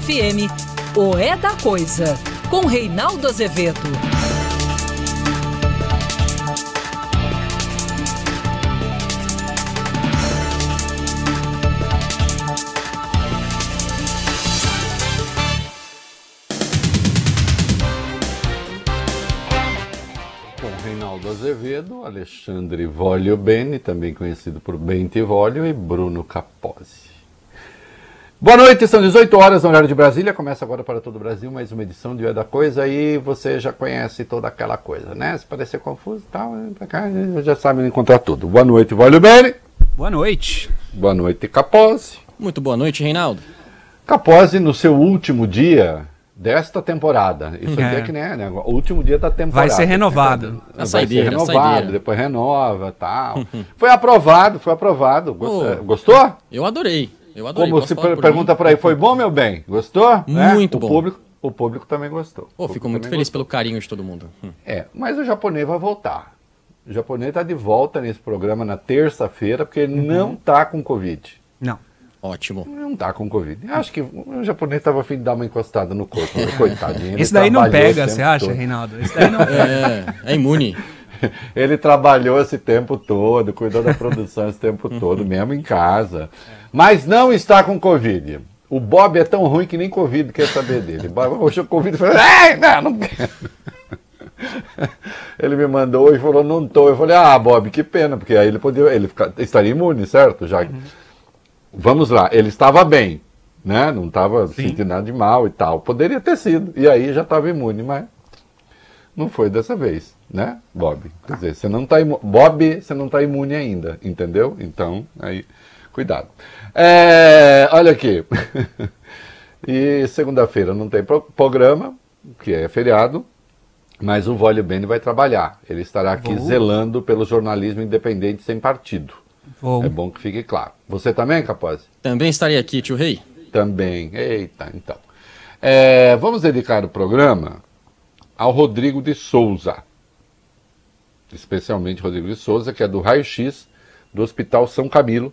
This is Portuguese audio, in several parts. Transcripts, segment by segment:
FM, o É da Coisa, com Reinaldo Azevedo. Azevedo, Alexandre Volio Beni, também conhecido por Bente Volio, e Bruno Capozzi. Boa noite, são 18 horas no horário de Brasília. Começa agora para todo o Brasil mais uma edição de O é da Coisa e você já conhece toda aquela coisa, né? Se parecer confuso e tal, pra cá, já sabe encontrar tudo. Boa noite, Volio Beni. Boa noite. Boa noite, Capozzi. Muito boa noite, Reinaldo. Capozzi, no seu último dia, desta temporada. Isso é. aqui é que nem né? O último dia da temporada. Vai ser renovado. Vai saideira, ser renovado, depois renova tal. foi aprovado, foi aprovado. Oh, Gostou? Eu adorei. Eu adorei. Como se per pergunta por aí, foi bom, meu bem? Gostou? Muito né? bom. O público, o público também gostou. Oh, fico muito feliz gostou. pelo carinho de todo mundo. Hum. É, mas o japonês vai voltar. O japonês está de volta nesse programa na terça-feira, porque ele uhum. não está com Covid. Não. Ótimo. Não tá com Covid. Acho que o japonês estava afim de dar uma encostada no corpo, né? coitadinho. Esse daí não pega, você acha, todo. Reinaldo? Esse daí não é, é imune. Ele trabalhou esse tempo todo, cuidou da produção esse tempo todo, mesmo em casa. Mas não está com Covid. O Bob é tão ruim que nem Covid quer saber dele. Hoje o Covid falou, não, não quero. Ele me mandou e falou, não tô. Eu falei, ah, Bob, que pena, porque aí ele poderia, ele ficar, estaria imune, certo? Já uhum vamos lá, ele estava bem, né? Não estava sentindo nada de mal e tal. Poderia ter sido. E aí já estava imune, mas não foi dessa vez, né, Bob? Quer dizer, você não está imune. Bob, você não está imune ainda, entendeu? Então, aí, cuidado. É, olha aqui. e segunda-feira não tem programa, que é feriado. Mas o Vólio Bene vai trabalhar. Ele estará aqui Vou. zelando pelo jornalismo independente sem partido. Vou. É bom que fique claro. Você também, Capaz? Também estaria aqui, tio Rei. Também. Eita, então. É, vamos dedicar o programa ao Rodrigo de Souza. Especialmente Rodrigo de Souza, que é do raio-x do Hospital São Camilo.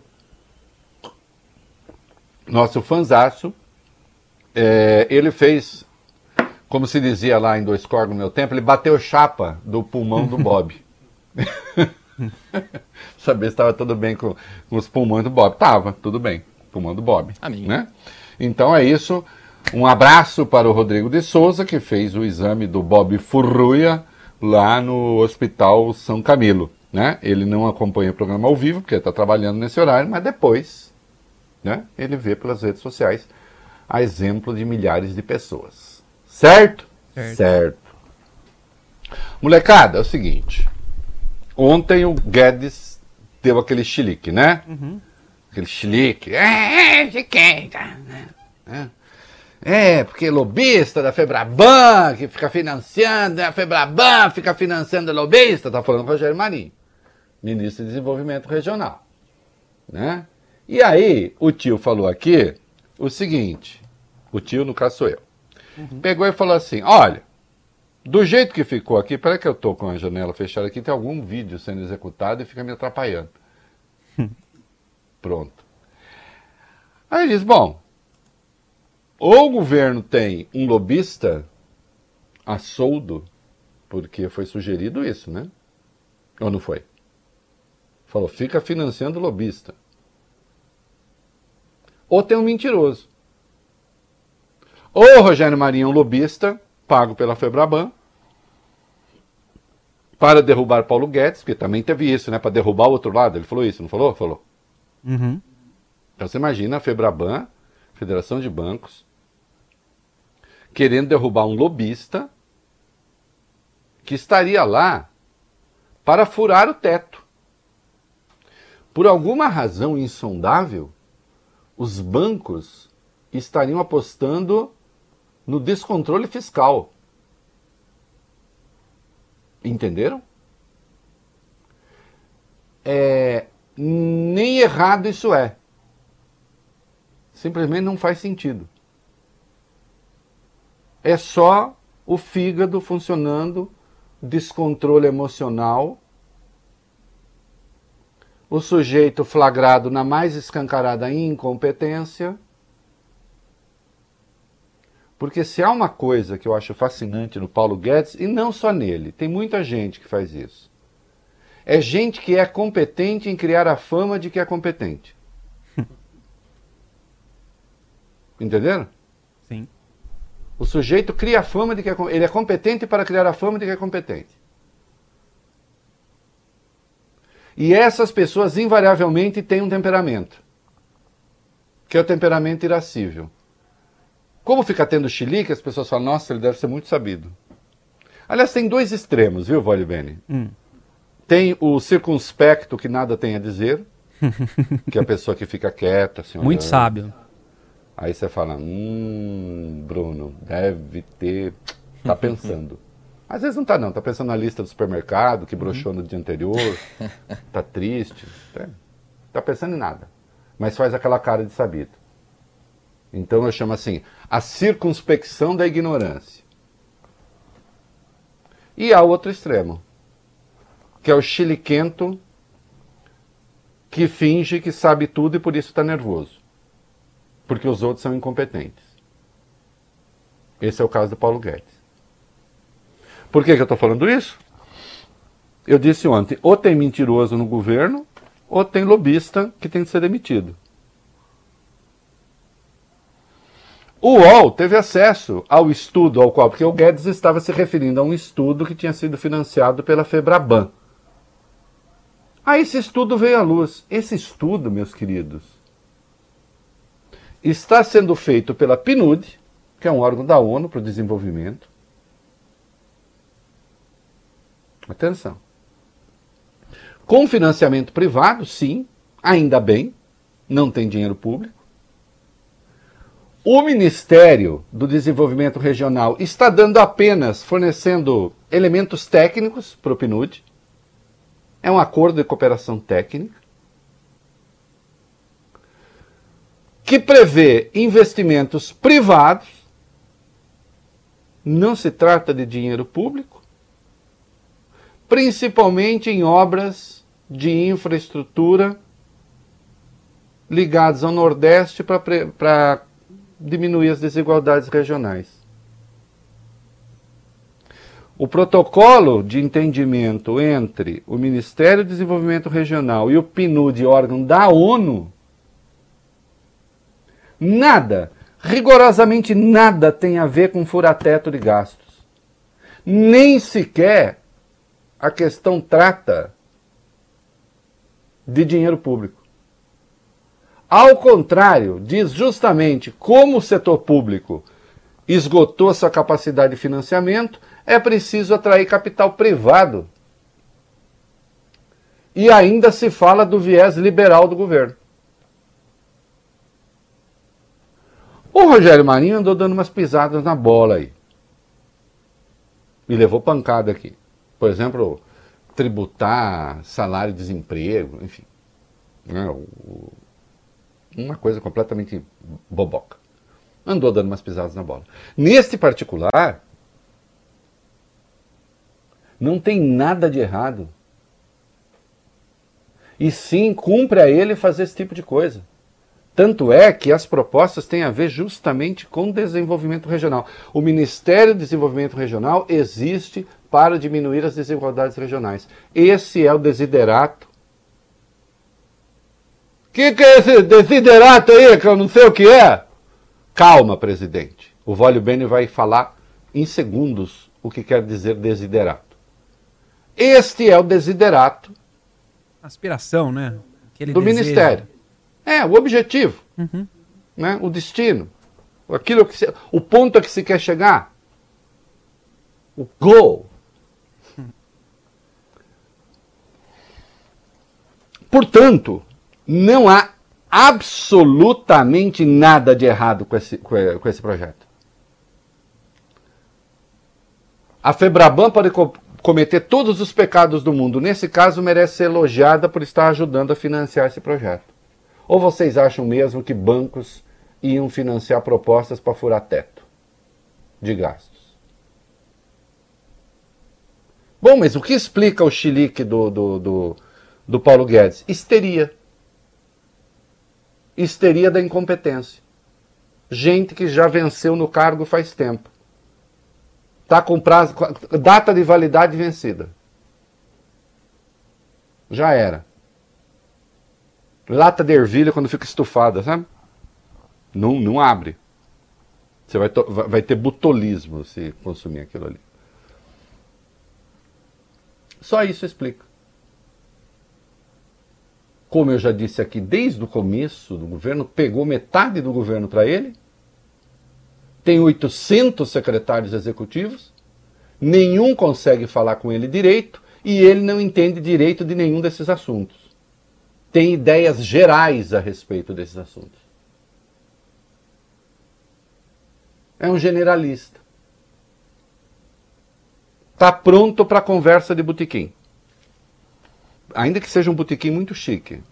Nosso fanzaço. É, ele fez, como se dizia lá em Dois Cor no meu tempo, ele bateu chapa do pulmão do Bob. Saber se estava tudo bem com, com, os pulmões do Bob. Tava, tudo bem. Pulmão do Bob. Né? Então é isso. Um abraço para o Rodrigo de Souza, que fez o exame do Bob Furruia lá no Hospital São Camilo. Né? Ele não acompanha o programa ao vivo, porque está trabalhando nesse horário, mas depois né, ele vê pelas redes sociais a exemplo de milhares de pessoas. Certo? Certo. certo. Molecada, é o seguinte. Ontem o Guedes deu aquele chilique, né? Uhum. Aquele chilique. É, de quem? Tá, né? É. é, porque lobista da Febraban, que fica financiando, a Febraban fica financiando lobista, tá falando com o Rogério Marinho, ministro de Desenvolvimento Regional. Né? E aí, o tio falou aqui o seguinte: o tio, no caso, sou eu. Uhum. Pegou e falou assim: olha, do jeito que ficou aqui, para que eu estou com a janela fechada aqui, tem algum vídeo sendo executado e fica me atrapalhando. Pronto. Aí diz, bom, ou o governo tem um lobista a soldo, porque foi sugerido isso, né? Ou não foi? Falou, fica financiando o lobista. Ou tem um mentiroso. Ou Rogério Marinho é um lobista pago pela Febraban para derrubar Paulo Guedes, porque também teve isso, né? Para derrubar o outro lado. Ele falou isso, não falou? Falou. Uhum. Então você imagina a Febraban, Federação de Bancos, querendo derrubar um lobista que estaria lá para furar o teto. Por alguma razão insondável, os bancos estariam apostando no descontrole fiscal. Entenderam? É, nem errado isso é. Simplesmente não faz sentido. É só o fígado funcionando, descontrole emocional, o sujeito flagrado na mais escancarada incompetência Porque se há uma coisa que eu acho fascinante no Paulo Guedes, e não só nele, tem muita gente que faz isso. É gente que é competente em criar a fama de que é competente. Entenderam? Sim. O sujeito cria a fama de que é, ele é competente para criar a fama de que é competente. E essas pessoas invariavelmente têm um temperamento, que é o temperamento irascível. Como fica tendo chilique, as pessoas falam, nossa, ele deve ser muito sabido. Aliás, tem dois extremos, viu, Vole Bene? Hum. Tem o circunspecto que nada tem a dizer, que é a pessoa que fica quieta, assim, Muito olhando. sábio. Aí você fala, hum, Bruno, deve ter. Tá pensando. Às vezes não tá, não. Tá pensando na lista do supermercado, que broxou no dia anterior, tá triste. Tá, tá pensando em nada. Mas faz aquela cara de sabido. Então eu chamo assim, a circunspecção da ignorância. E há outro extremo, que é o chiliquento que finge que sabe tudo e por isso está nervoso. Porque os outros são incompetentes. Esse é o caso do Paulo Guedes. Por que, que eu estou falando isso? Eu disse ontem, ou tem mentiroso no governo, ou tem lobista que tem que ser demitido. O UOL teve acesso ao estudo ao qual, porque o Guedes estava se referindo a um estudo que tinha sido financiado pela Febraban. Aí esse estudo veio à luz. Esse estudo, meus queridos, está sendo feito pela PNUD, que é um órgão da ONU para o desenvolvimento. Atenção. Com financiamento privado, sim, ainda bem, não tem dinheiro público. O Ministério do Desenvolvimento Regional está dando apenas, fornecendo elementos técnicos para o PNUD. É um acordo de cooperação técnica. Que prevê investimentos privados. Não se trata de dinheiro público. Principalmente em obras de infraestrutura ligadas ao Nordeste para diminuir as desigualdades regionais. O protocolo de entendimento entre o Ministério do Desenvolvimento Regional e o PNUD, órgão da ONU, nada, rigorosamente nada tem a ver com furateto de gastos. Nem sequer a questão trata de dinheiro público. Ao contrário, diz justamente como o setor público esgotou sua capacidade de financiamento, é preciso atrair capital privado. E ainda se fala do viés liberal do governo. O Rogério Marinho andou dando umas pisadas na bola aí. E levou pancada aqui. Por exemplo, tributar salário e desemprego, enfim. Né, o, uma coisa completamente boboca. Andou dando umas pisadas na bola. Neste particular, não tem nada de errado. E sim, cumpre a ele fazer esse tipo de coisa. Tanto é que as propostas têm a ver justamente com desenvolvimento regional. O Ministério do Desenvolvimento Regional existe para diminuir as desigualdades regionais. Esse é o desiderato o que, que é esse desiderato aí, que eu não sei o que é? Calma, presidente. O Vólio Bene vai falar em segundos o que quer dizer desiderato. Este é o desiderato. Aspiração, né? Aquele do desejo. Ministério. É, o objetivo. Uhum. Né? O destino. Aquilo que se, o ponto a que se quer chegar. O goal. Portanto, não há absolutamente nada de errado com esse, com esse projeto. A Febraban pode co cometer todos os pecados do mundo. Nesse caso, merece ser elogiada por estar ajudando a financiar esse projeto. Ou vocês acham mesmo que bancos iam financiar propostas para furar teto de gastos? Bom, mas o que explica o chilique do, do, do, do Paulo Guedes? Histeria histeria da incompetência. gente que já venceu no cargo faz tempo. Está com prazo, data de validade vencida. Já era. Lata de ervilha quando fica estufada, sabe? Não, não abre. Você vai, vai ter butolismo se consumir aquilo ali. Só isso explica. Como eu já disse aqui, desde o começo do governo, pegou metade do governo para ele, tem 800 secretários executivos, nenhum consegue falar com ele direito e ele não entende direito de nenhum desses assuntos. Tem ideias gerais a respeito desses assuntos. É um generalista. Está pronto para a conversa de botequim. Ainda que seja um botequim muito chique.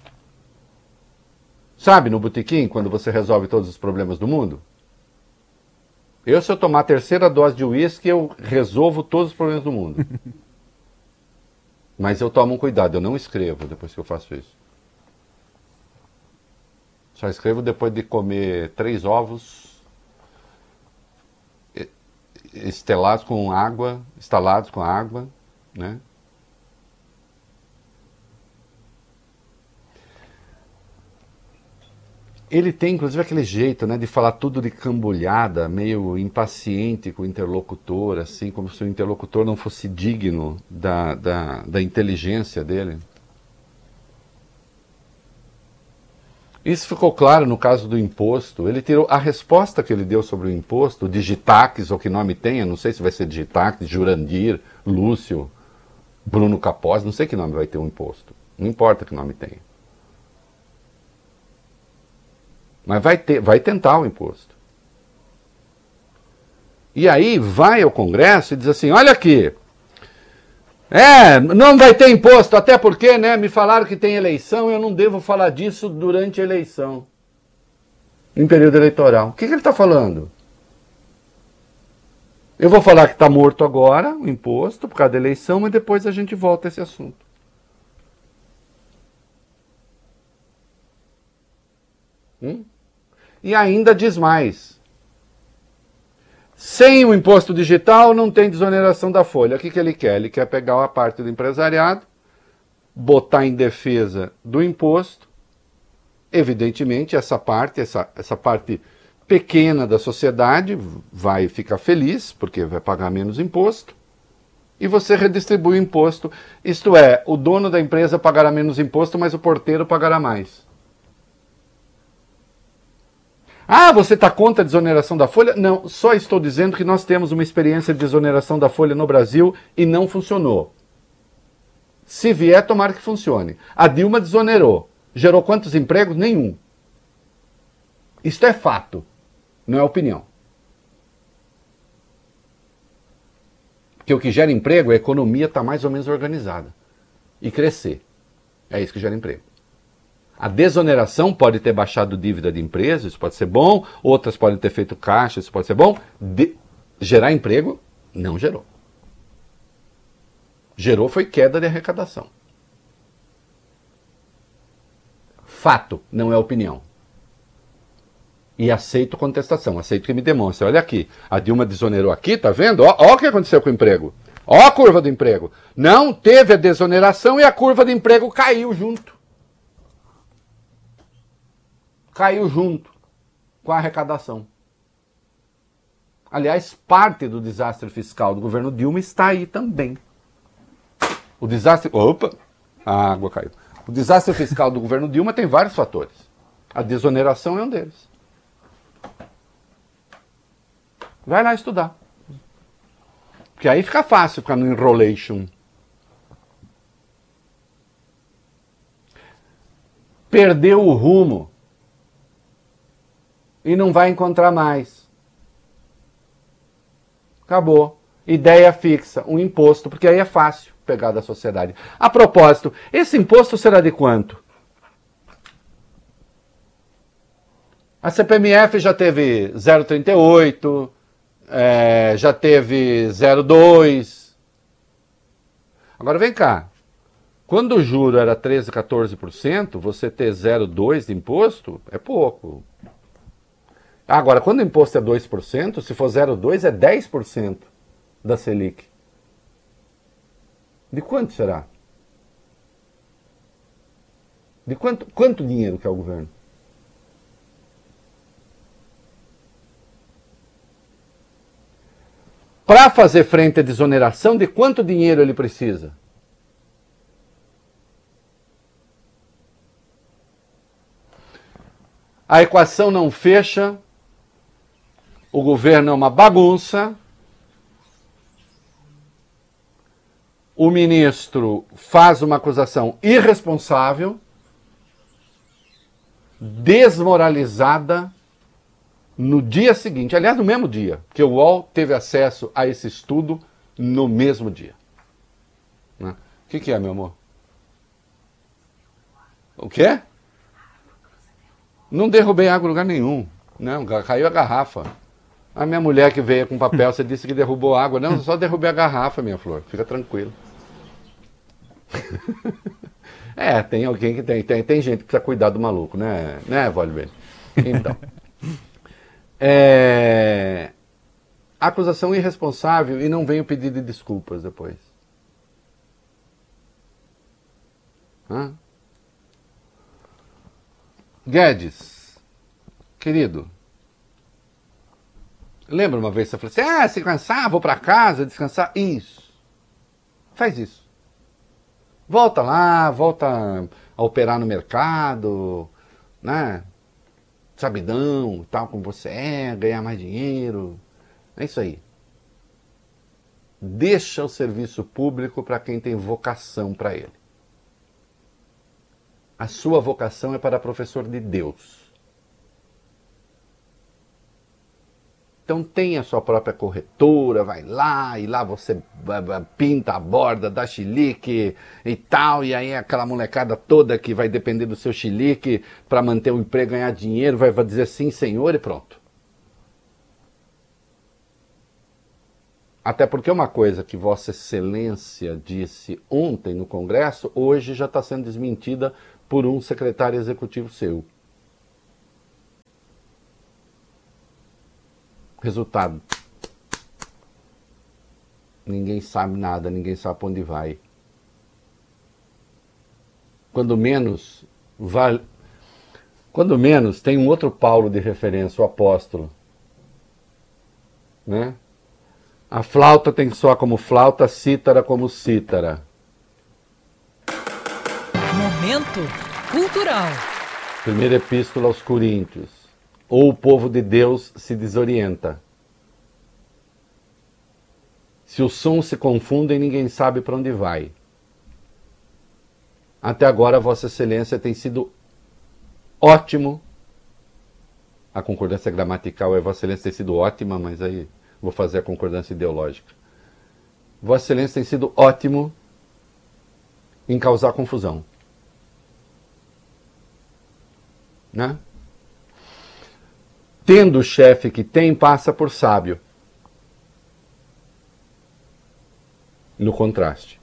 Sabe, no botequim, quando você resolve todos os problemas do mundo? Eu, se eu tomar a terceira dose de uísque, eu resolvo todos os problemas do mundo. Mas eu tomo um cuidado, eu não escrevo depois que eu faço isso. Só escrevo depois de comer três ovos estelados com água, instalados com água, né? Ele tem, inclusive, aquele jeito né, de falar tudo de cambulhada, meio impaciente com o interlocutor, assim, como se o interlocutor não fosse digno da, da, da inteligência dele. Isso ficou claro no caso do imposto. Ele tirou a resposta que ele deu sobre o imposto, Digitax, ou que nome tenha, não sei se vai ser Digitax, Jurandir, Lúcio, Bruno Capós, não sei que nome vai ter o imposto. Não importa que nome tenha. Mas vai, ter, vai tentar o imposto. E aí vai ao Congresso e diz assim: olha aqui, é, não vai ter imposto, até porque, né, me falaram que tem eleição, eu não devo falar disso durante a eleição. Em período eleitoral. O que, que ele está falando? Eu vou falar que está morto agora, o imposto, por causa da eleição, mas depois a gente volta a esse assunto. Hum? E ainda diz mais. Sem o imposto digital não tem desoneração da folha. O que, que ele quer? Ele quer pegar a parte do empresariado, botar em defesa do imposto. Evidentemente, essa parte, essa, essa parte pequena da sociedade vai ficar feliz, porque vai pagar menos imposto, e você redistribui o imposto. Isto é, o dono da empresa pagará menos imposto, mas o porteiro pagará mais. Ah, você está contra a desoneração da folha? Não, só estou dizendo que nós temos uma experiência de desoneração da folha no Brasil e não funcionou. Se vier, tomara que funcione. A Dilma desonerou. Gerou quantos empregos? Nenhum. Isto é fato, não é opinião. Porque o que gera emprego, a economia está mais ou menos organizada. E crescer. É isso que gera emprego. A desoneração pode ter baixado dívida de empresas, isso pode ser bom, outras podem ter feito caixa, isso pode ser bom. De... Gerar emprego, não gerou. Gerou foi queda de arrecadação. Fato, não é opinião. E aceito contestação, aceito que me demonstre. Olha aqui, a Dilma desonerou aqui, tá vendo? Ó o que aconteceu com o emprego. Ó a curva do emprego. Não teve a desoneração e a curva do emprego caiu junto caiu junto com a arrecadação. Aliás, parte do desastre fiscal do governo Dilma está aí também. O desastre. Opa! A água caiu. O desastre fiscal do governo Dilma tem vários fatores. A desoneração é um deles. Vai lá estudar. Porque aí fica fácil ficar no enrolation. Perdeu o rumo e não vai encontrar mais. Acabou. Ideia fixa, um imposto, porque aí é fácil pegar da sociedade. A propósito, esse imposto será de quanto? A CPMF já teve 0,38, é, já teve 0,2. Agora vem cá. Quando o juro era 13, 14%, você ter 0,2 de imposto é pouco. Agora, quando o imposto é 2%, se for 0,2% é 10% da Selic. De quanto será? De quanto, quanto dinheiro que é o governo? Para fazer frente à desoneração, de quanto dinheiro ele precisa? A equação não fecha, o governo é uma bagunça, o ministro faz uma acusação irresponsável, desmoralizada no dia seguinte, aliás, no mesmo dia, que o UOL teve acesso a esse estudo no mesmo dia. Né? O que, que é, meu amor? O quê? Não derrubei água em lugar nenhum. Não, caiu a garrafa. A minha mulher que veio com papel, você disse que derrubou água. Não, só derrubei a garrafa, minha flor. Fica tranquilo. é, tem alguém que tem, tem. Tem gente que precisa cuidar do maluco, né? Né, Vale Então. É... Acusação irresponsável e não vem o pedido de desculpas depois. Hã? Guedes, querido, lembra uma vez você falou assim: ah, se cansar, vou para casa descansar? Isso. Faz isso. Volta lá, volta a operar no mercado, né? sabidão, tal como você é, ganhar mais dinheiro. É isso aí. Deixa o serviço público para quem tem vocação para ele. A sua vocação é para professor de Deus. Então tem a sua própria corretora, vai lá e lá você pinta a borda, dá chilique e tal, e aí aquela molecada toda que vai depender do seu chilique para manter o emprego, ganhar dinheiro, vai dizer sim, senhor e pronto. Até porque uma coisa que Vossa Excelência disse ontem no Congresso, hoje já está sendo desmentida por um secretário executivo seu. Resultado: ninguém sabe nada, ninguém sabe para onde vai. Quando menos, vale. Quando menos, tem um outro Paulo de referência, o apóstolo. Né? A flauta tem soar como flauta, a cítara como cítara. Momento cultural. Primeira epístola aos Coríntios ou o povo de Deus se desorienta. Se os sons se confundem, ninguém sabe para onde vai. Até agora, Vossa Excelência tem sido ótimo. A concordância gramatical é Vossa Excelência tem sido ótima, mas aí vou fazer a concordância ideológica. Vossa Excelência tem sido ótimo em causar confusão. Né? Tendo o chefe que tem, passa por sábio. No contraste.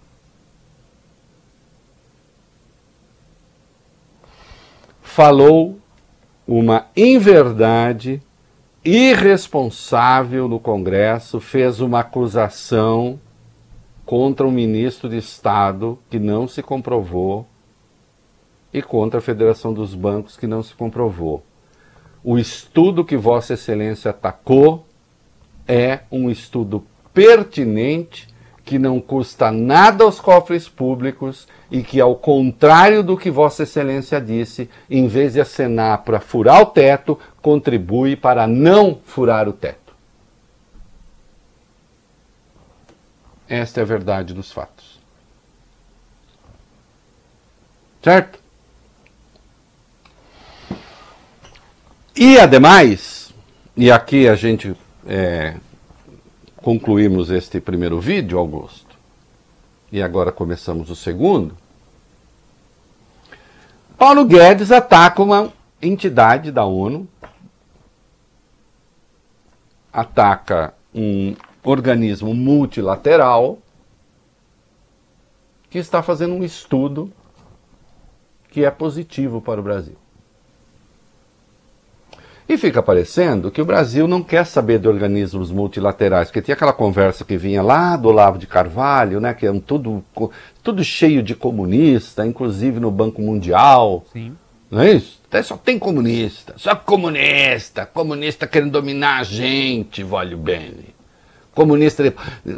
Falou uma inverdade irresponsável no Congresso, fez uma acusação contra um ministro de Estado que não se comprovou e contra a Federação dos Bancos que não se comprovou o estudo que Vossa Excelência atacou é um estudo pertinente, que não custa nada aos cofres públicos e que, ao contrário do que Vossa Excelência disse, em vez de acenar para furar o teto, contribui para não furar o teto. Esta é a verdade dos fatos. Certo? E ademais, e aqui a gente é, concluímos este primeiro vídeo, Augusto, e agora começamos o segundo. Paulo Guedes ataca uma entidade da ONU, ataca um organismo multilateral que está fazendo um estudo que é positivo para o Brasil. E fica parecendo que o Brasil não quer saber de organismos multilaterais, porque tinha aquela conversa que vinha lá do Olavo de Carvalho, né, que é um tudo, tudo cheio de comunista, inclusive no Banco Mundial. Sim. Não é isso? Até só tem comunista, só comunista, comunista querendo dominar a gente, vale bem. Comunista,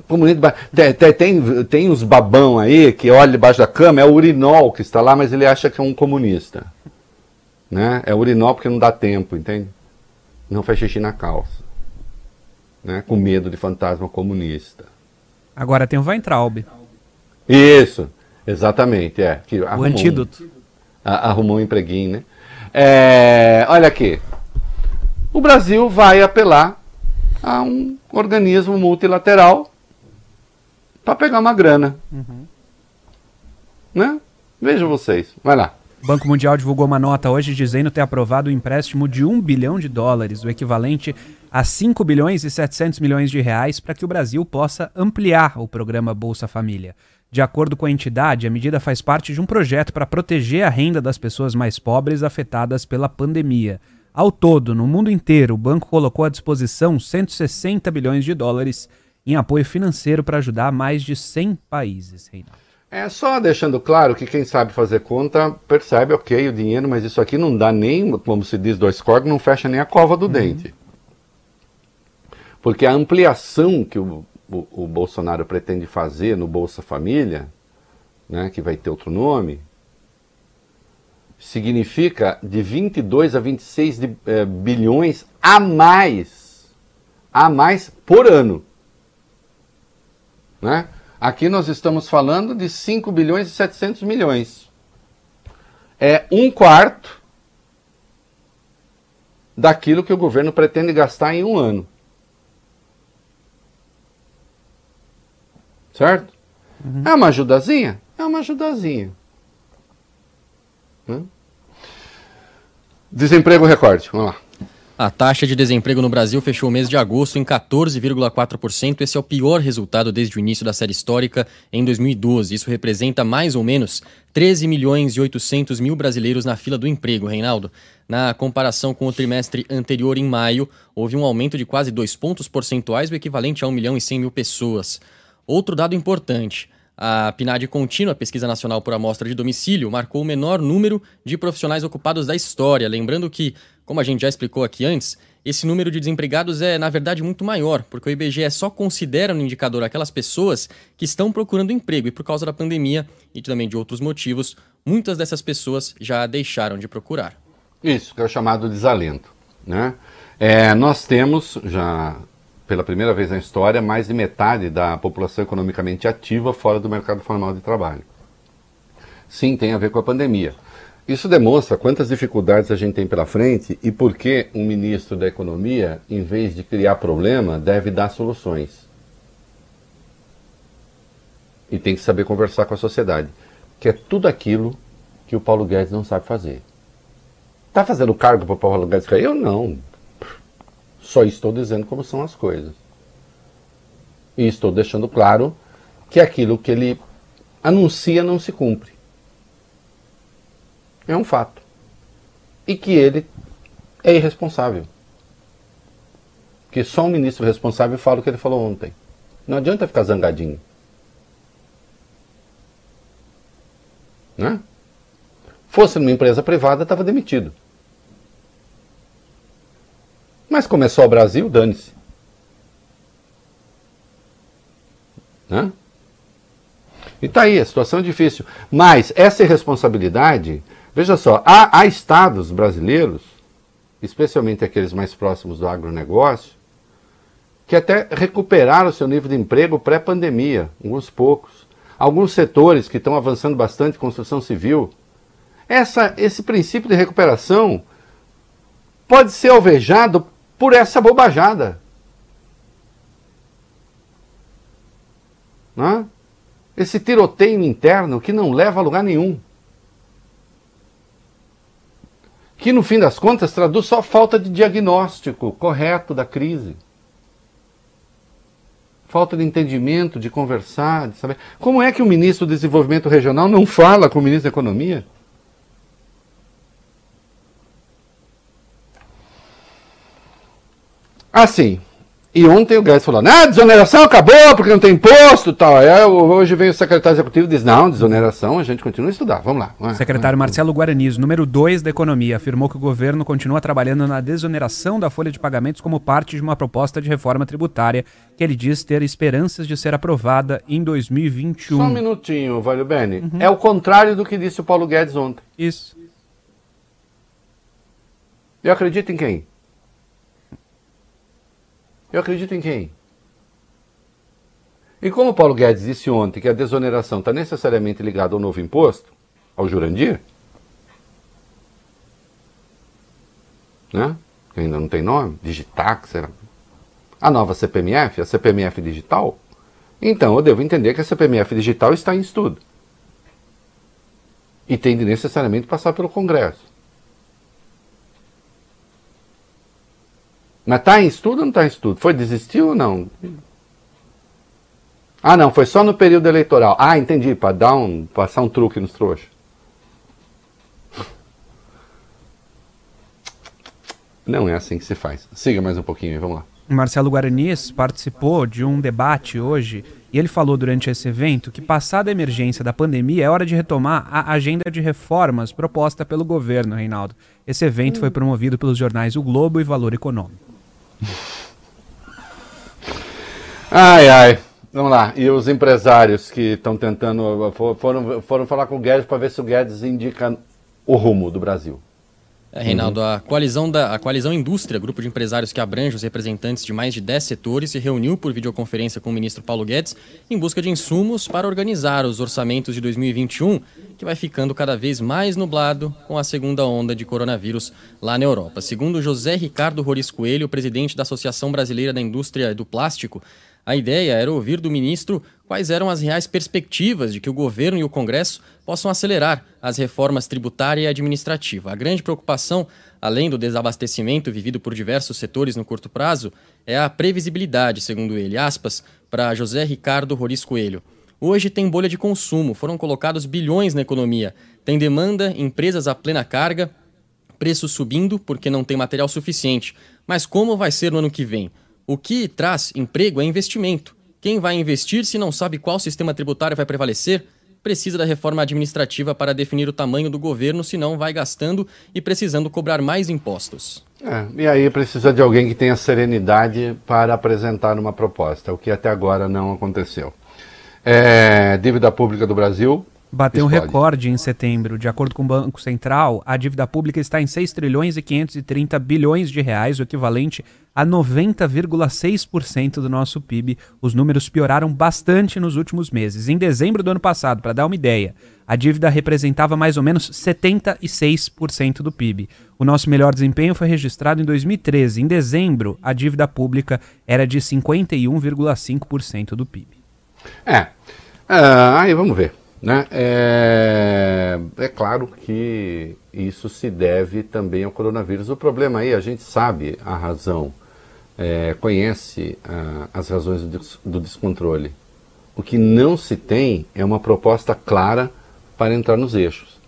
comunista tem, tem, tem, tem uns babão aí que olha debaixo da cama, é o urinol que está lá, mas ele acha que é um comunista. Né? É urinol porque não dá tempo, entende? Não faz xixi na calça. Né? Com medo de fantasma comunista. Agora tem o Weintraub. Isso, exatamente, é. Que o antídoto. Um, arrumou um empreguinho, né? É, olha aqui. O Brasil vai apelar a um organismo multilateral para pegar uma grana. Uhum. Né? Vejam vocês. Vai lá. O Banco Mundial divulgou uma nota hoje dizendo ter aprovado um empréstimo de 1 bilhão de dólares, o equivalente a 5 bilhões e 700 milhões de reais, para que o Brasil possa ampliar o programa Bolsa Família. De acordo com a entidade, a medida faz parte de um projeto para proteger a renda das pessoas mais pobres afetadas pela pandemia. Ao todo, no mundo inteiro, o banco colocou à disposição 160 bilhões de dólares em apoio financeiro para ajudar mais de 100 países. Reinaldo. É só deixando claro que quem sabe fazer conta percebe, ok, o dinheiro, mas isso aqui não dá nem, como se diz, dois cortes, não fecha nem a cova do uhum. dente. Porque a ampliação que o, o, o, Bolsonaro pretende fazer no Bolsa Família, né, que vai ter outro nome, significa de 22 a 26 de, é, bilhões a mais, a mais por ano. Né? Aqui nós estamos falando de 5 bilhões e 700 milhões. É um quarto daquilo que o governo pretende gastar em um ano. Certo? Uhum. É uma ajudazinha? É uma ajudazinha. Hum? Desemprego recorde, vamos lá. A taxa de desemprego no Brasil fechou o mês de agosto em 14,4%. Esse é o pior resultado desde o início da série histórica em 2012. Isso representa mais ou menos 13 milhões e 800 mil brasileiros na fila do emprego, Reinaldo. Na comparação com o trimestre anterior, em maio, houve um aumento de quase 2 pontos percentuais, o equivalente a 1 milhão e 100 mil pessoas. Outro dado importante. A PNAD contínua, Pesquisa Nacional por Amostra de Domicílio, marcou o menor número de profissionais ocupados da história. Lembrando que, como a gente já explicou aqui antes, esse número de desempregados é, na verdade, muito maior, porque o IBGE só considera no indicador aquelas pessoas que estão procurando emprego e, por causa da pandemia e também de outros motivos, muitas dessas pessoas já deixaram de procurar. Isso, que é o chamado desalento. Né? É, nós temos já pela primeira vez na história, mais de metade da população economicamente ativa fora do mercado formal de trabalho. Sim, tem a ver com a pandemia. Isso demonstra quantas dificuldades a gente tem pela frente e por que um ministro da Economia, em vez de criar problema, deve dar soluções. E tem que saber conversar com a sociedade, que é tudo aquilo que o Paulo Guedes não sabe fazer. Está fazendo cargo para o Paulo Guedes? Eu não. Só estou dizendo como são as coisas. E estou deixando claro que aquilo que ele anuncia não se cumpre. É um fato. E que ele é irresponsável. Que só um ministro responsável fala o que ele falou ontem. Não adianta ficar zangadinho. Né? Fosse numa empresa privada, estava demitido. Mas começou o Brasil, dane-se. Né? E tá aí, a situação é difícil. Mas essa irresponsabilidade, veja só, há, há estados brasileiros, especialmente aqueles mais próximos do agronegócio, que até recuperaram seu nível de emprego pré-pandemia, alguns poucos. Alguns setores que estão avançando bastante, construção civil. Essa, esse princípio de recuperação pode ser alvejado por essa bobajada. Né? Esse tiroteio interno que não leva a lugar nenhum. Que no fim das contas traduz só falta de diagnóstico correto da crise. Falta de entendimento, de conversar, de saber. Como é que o ministro do Desenvolvimento Regional não fala com o ministro da Economia? Assim, e ontem o Guedes falou, ah, desoneração acabou porque não tem imposto e tal. Aí, hoje vem o secretário executivo e diz, não, desoneração, a gente continua a estudar, vamos lá. Vamos secretário Marcelo Guaraniz, número 2 da Economia, afirmou que o governo continua trabalhando na desoneração da folha de pagamentos como parte de uma proposta de reforma tributária que ele diz ter esperanças de ser aprovada em 2021. Só um minutinho, Valho Bene. Uhum. É o contrário do que disse o Paulo Guedes ontem. Isso. Eu acredito em quem? Eu acredito em quem? E como Paulo Guedes disse ontem que a desoneração está necessariamente ligada ao novo imposto, ao Jurandir, né? que ainda não tem nome, Digitax, será? a nova CPMF, a CPMF digital, então eu devo entender que a CPMF digital está em estudo. E tem de necessariamente passar pelo Congresso. Mas está em estudo ou não está em estudo? Foi desistiu ou não? Ah, não, foi só no período eleitoral. Ah, entendi, para dar um, passar um truque nos trouxas. Não é assim que se faz. Siga mais um pouquinho, vamos lá. Marcelo Guaranis participou de um debate hoje e ele falou durante esse evento que, passada a emergência da pandemia, é hora de retomar a agenda de reformas proposta pelo governo, Reinaldo. Esse evento foi promovido pelos jornais O Globo e Valor Econômico. Ai, ai. Vamos lá. E os empresários que estão tentando. Foram, foram falar com o Guedes para ver se o Guedes indica o rumo do Brasil. É, Reinaldo, uhum. a, coalizão da, a Coalizão Indústria, grupo de empresários que abrange os representantes de mais de 10 setores, se reuniu por videoconferência com o ministro Paulo Guedes em busca de insumos para organizar os orçamentos de 2021, que vai ficando cada vez mais nublado com a segunda onda de coronavírus lá na Europa. Segundo José Ricardo Roris Coelho, presidente da Associação Brasileira da Indústria do Plástico, a ideia era ouvir do ministro quais eram as reais perspectivas de que o governo e o Congresso possam acelerar as reformas tributária e administrativa. A grande preocupação, além do desabastecimento vivido por diversos setores no curto prazo, é a previsibilidade, segundo ele. Aspas para José Ricardo Roris Coelho. Hoje tem bolha de consumo, foram colocados bilhões na economia. Tem demanda, empresas a plena carga, preços subindo porque não tem material suficiente. Mas como vai ser no ano que vem? O que traz emprego é investimento. Quem vai investir se não sabe qual sistema tributário vai prevalecer? Precisa da reforma administrativa para definir o tamanho do governo, senão vai gastando e precisando cobrar mais impostos. É, e aí precisa de alguém que tenha serenidade para apresentar uma proposta, o que até agora não aconteceu. É, dívida pública do Brasil Bateu um recorde em setembro. De acordo com o Banco Central, a dívida pública está em 6 trilhões e 530 bilhões de reais, o equivalente a 90,6% do nosso PIB. Os números pioraram bastante nos últimos meses. Em dezembro do ano passado, para dar uma ideia, a dívida representava mais ou menos 76% do PIB. O nosso melhor desempenho foi registrado em 2013. Em dezembro, a dívida pública era de 51,5% do PIB. É. Uh, aí vamos ver. Né? É, é claro que isso se deve também ao coronavírus. O problema aí, a gente sabe a razão, é, conhece a, as razões do, do descontrole. O que não se tem é uma proposta clara para entrar nos eixos.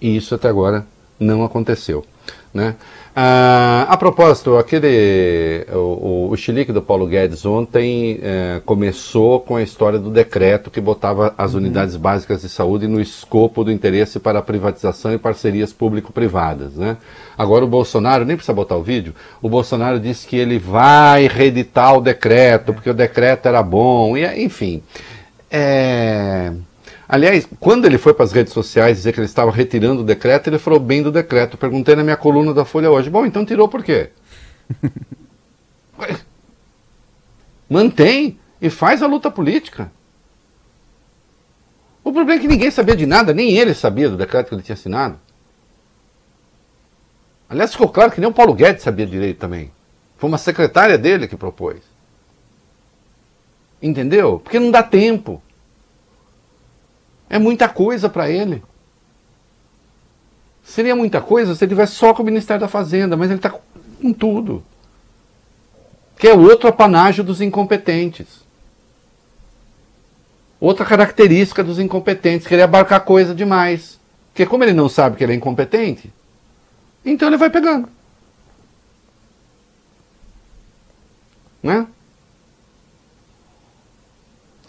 E isso até agora não aconteceu. Né? Ah, a propósito, aquele, o, o chilique do Paulo Guedes ontem é, começou com a história do decreto que botava as uhum. unidades básicas de saúde no escopo do interesse para privatização e parcerias público-privadas. Né? Agora o Bolsonaro, nem precisa botar o vídeo, o Bolsonaro disse que ele vai reeditar o decreto, porque o decreto era bom, e enfim. É... Aliás, quando ele foi para as redes sociais dizer que ele estava retirando o decreto, ele falou bem do decreto. Perguntei na minha coluna da Folha hoje. Bom, então tirou por quê? Mantém e faz a luta política. O problema é que ninguém sabia de nada, nem ele sabia do decreto que ele tinha assinado. Aliás, ficou claro que nem o Paulo Guedes sabia direito também. Foi uma secretária dele que propôs. Entendeu? Porque não dá tempo. É muita coisa para ele. Seria muita coisa se ele tivesse só com o Ministério da Fazenda, mas ele está com tudo. Que é outro apanágio dos incompetentes. Outra característica dos incompetentes, querer abarcar coisa demais. Porque como ele não sabe que ele é incompetente, então ele vai pegando. Né?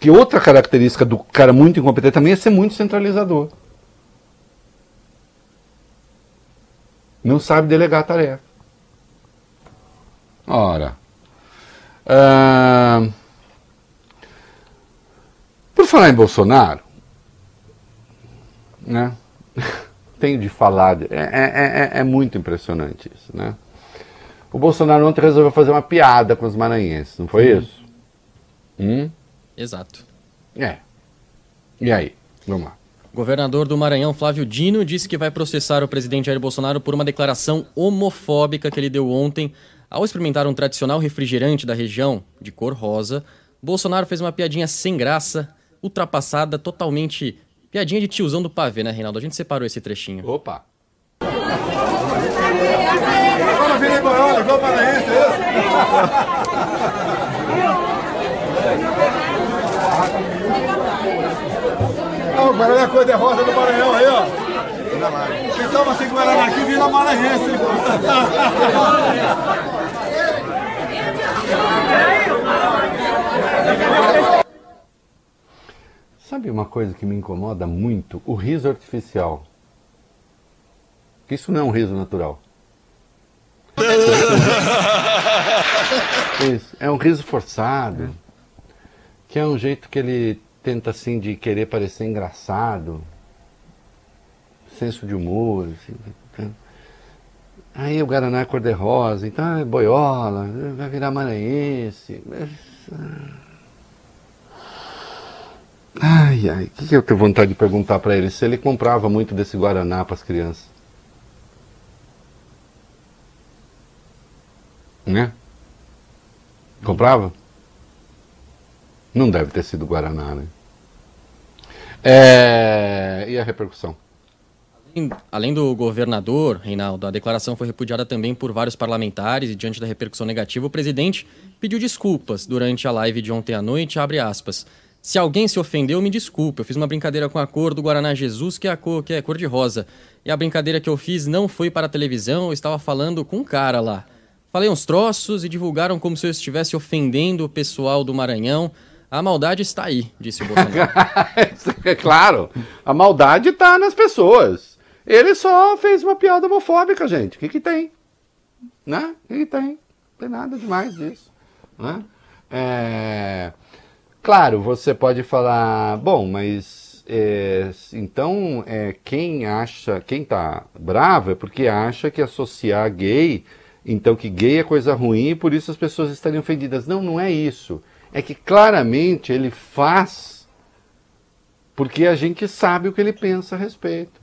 Que outra característica do cara muito incompetente também é ser muito centralizador. Não sabe delegar a tarefa. Ora. Uh, por falar em Bolsonaro, né? Tenho de falar. De, é, é, é, é muito impressionante isso, né? O Bolsonaro ontem resolveu fazer uma piada com os maranhenses, não foi Sim. isso? Hum? Exato. É. E aí? Vamos lá. Governador do Maranhão, Flávio Dino, disse que vai processar o presidente Jair Bolsonaro por uma declaração homofóbica que ele deu ontem ao experimentar um tradicional refrigerante da região, de cor rosa. Bolsonaro fez uma piadinha sem graça, ultrapassada, totalmente. Piadinha de tiozão do pavê, né, Reinaldo? A gente separou esse trechinho. Opa! Ah, o Guaraná cor de rosa do Maranhão aí, ó. Quem toma sem Guaraná aqui vira maranhense, hein? Sabe uma coisa que me incomoda muito? O riso artificial. Isso não é um riso natural. Isso, é um riso forçado, que é um jeito que ele tenta assim de querer parecer engraçado, senso de humor. Assim, né? Aí o Guaraná é cor-de-rosa, então é boiola, vai virar maranhense. Ai, ai, o que, que eu tenho vontade de perguntar para ele? Se ele comprava muito desse Guaraná para as crianças. Né? Comprava? Não deve ter sido Guaraná, né? É... E a repercussão? Além do governador, Reinaldo, a declaração foi repudiada também por vários parlamentares e diante da repercussão negativa, o presidente pediu desculpas durante a live de ontem à noite, aspas. Se alguém se ofendeu, me desculpe. Eu fiz uma brincadeira com a cor do Guaraná Jesus, que é a cor, que é cor de rosa. E a brincadeira que eu fiz não foi para a televisão, eu estava falando com um cara lá. Falei uns troços e divulgaram como se eu estivesse ofendendo o pessoal do Maranhão. A maldade está aí, disse o Bolsonaro. é claro, a maldade está nas pessoas. Ele só fez uma piada homofóbica, gente. O que, que tem? Né? O que, que tem? Não tem nada demais disso. Né? É... Claro, você pode falar, bom, mas é, então é, quem acha, quem tá bravo é porque acha que associar gay, então que gay é coisa ruim e por isso as pessoas estariam ofendidas. Não, não é isso. É que claramente ele faz porque a gente sabe o que ele pensa a respeito.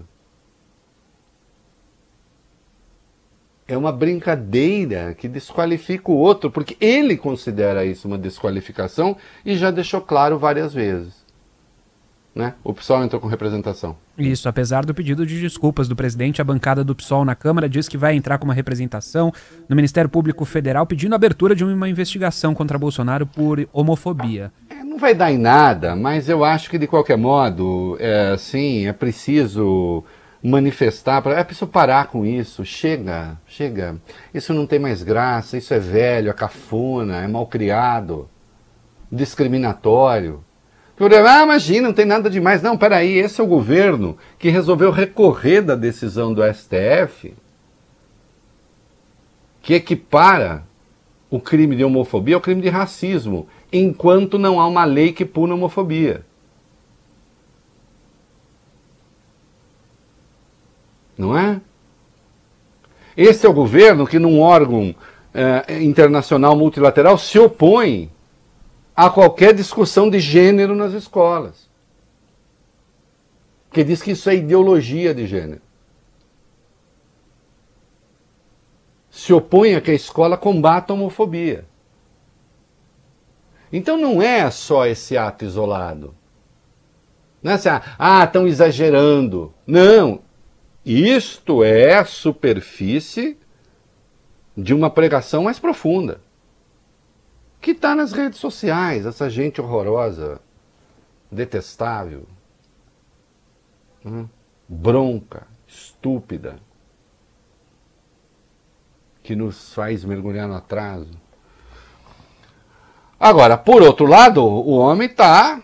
é uma brincadeira que desqualifica o outro, porque ele considera isso uma desqualificação e já deixou claro várias vezes. Né? O PSOL entrou com representação. Isso, apesar do pedido de desculpas do presidente, a bancada do PSOL na Câmara diz que vai entrar com uma representação no Ministério Público Federal pedindo a abertura de uma investigação contra Bolsonaro por homofobia. É, não vai dar em nada, mas eu acho que de qualquer modo, é, sim, é preciso manifestar, para é preciso parar com isso, chega, chega. Isso não tem mais graça, isso é velho, é cafona, é mal criado, discriminatório. Ah, imagina, não tem nada demais. Não, peraí, esse é o governo que resolveu recorrer da decisão do STF, que equipara o crime de homofobia ao crime de racismo, enquanto não há uma lei que puna a homofobia. não é? Esse é o governo que, num órgão é, internacional multilateral, se opõe a qualquer discussão de gênero nas escolas. Que diz que isso é ideologia de gênero. Se opõe a que a escola combata a homofobia. Então não é só esse ato isolado. Não é assim, ah, estão exagerando. Não, isto é a superfície de uma pregação mais profunda. Que está nas redes sociais, essa gente horrorosa, detestável, hum, bronca, estúpida, que nos faz mergulhar no atraso. Agora, por outro lado, o homem está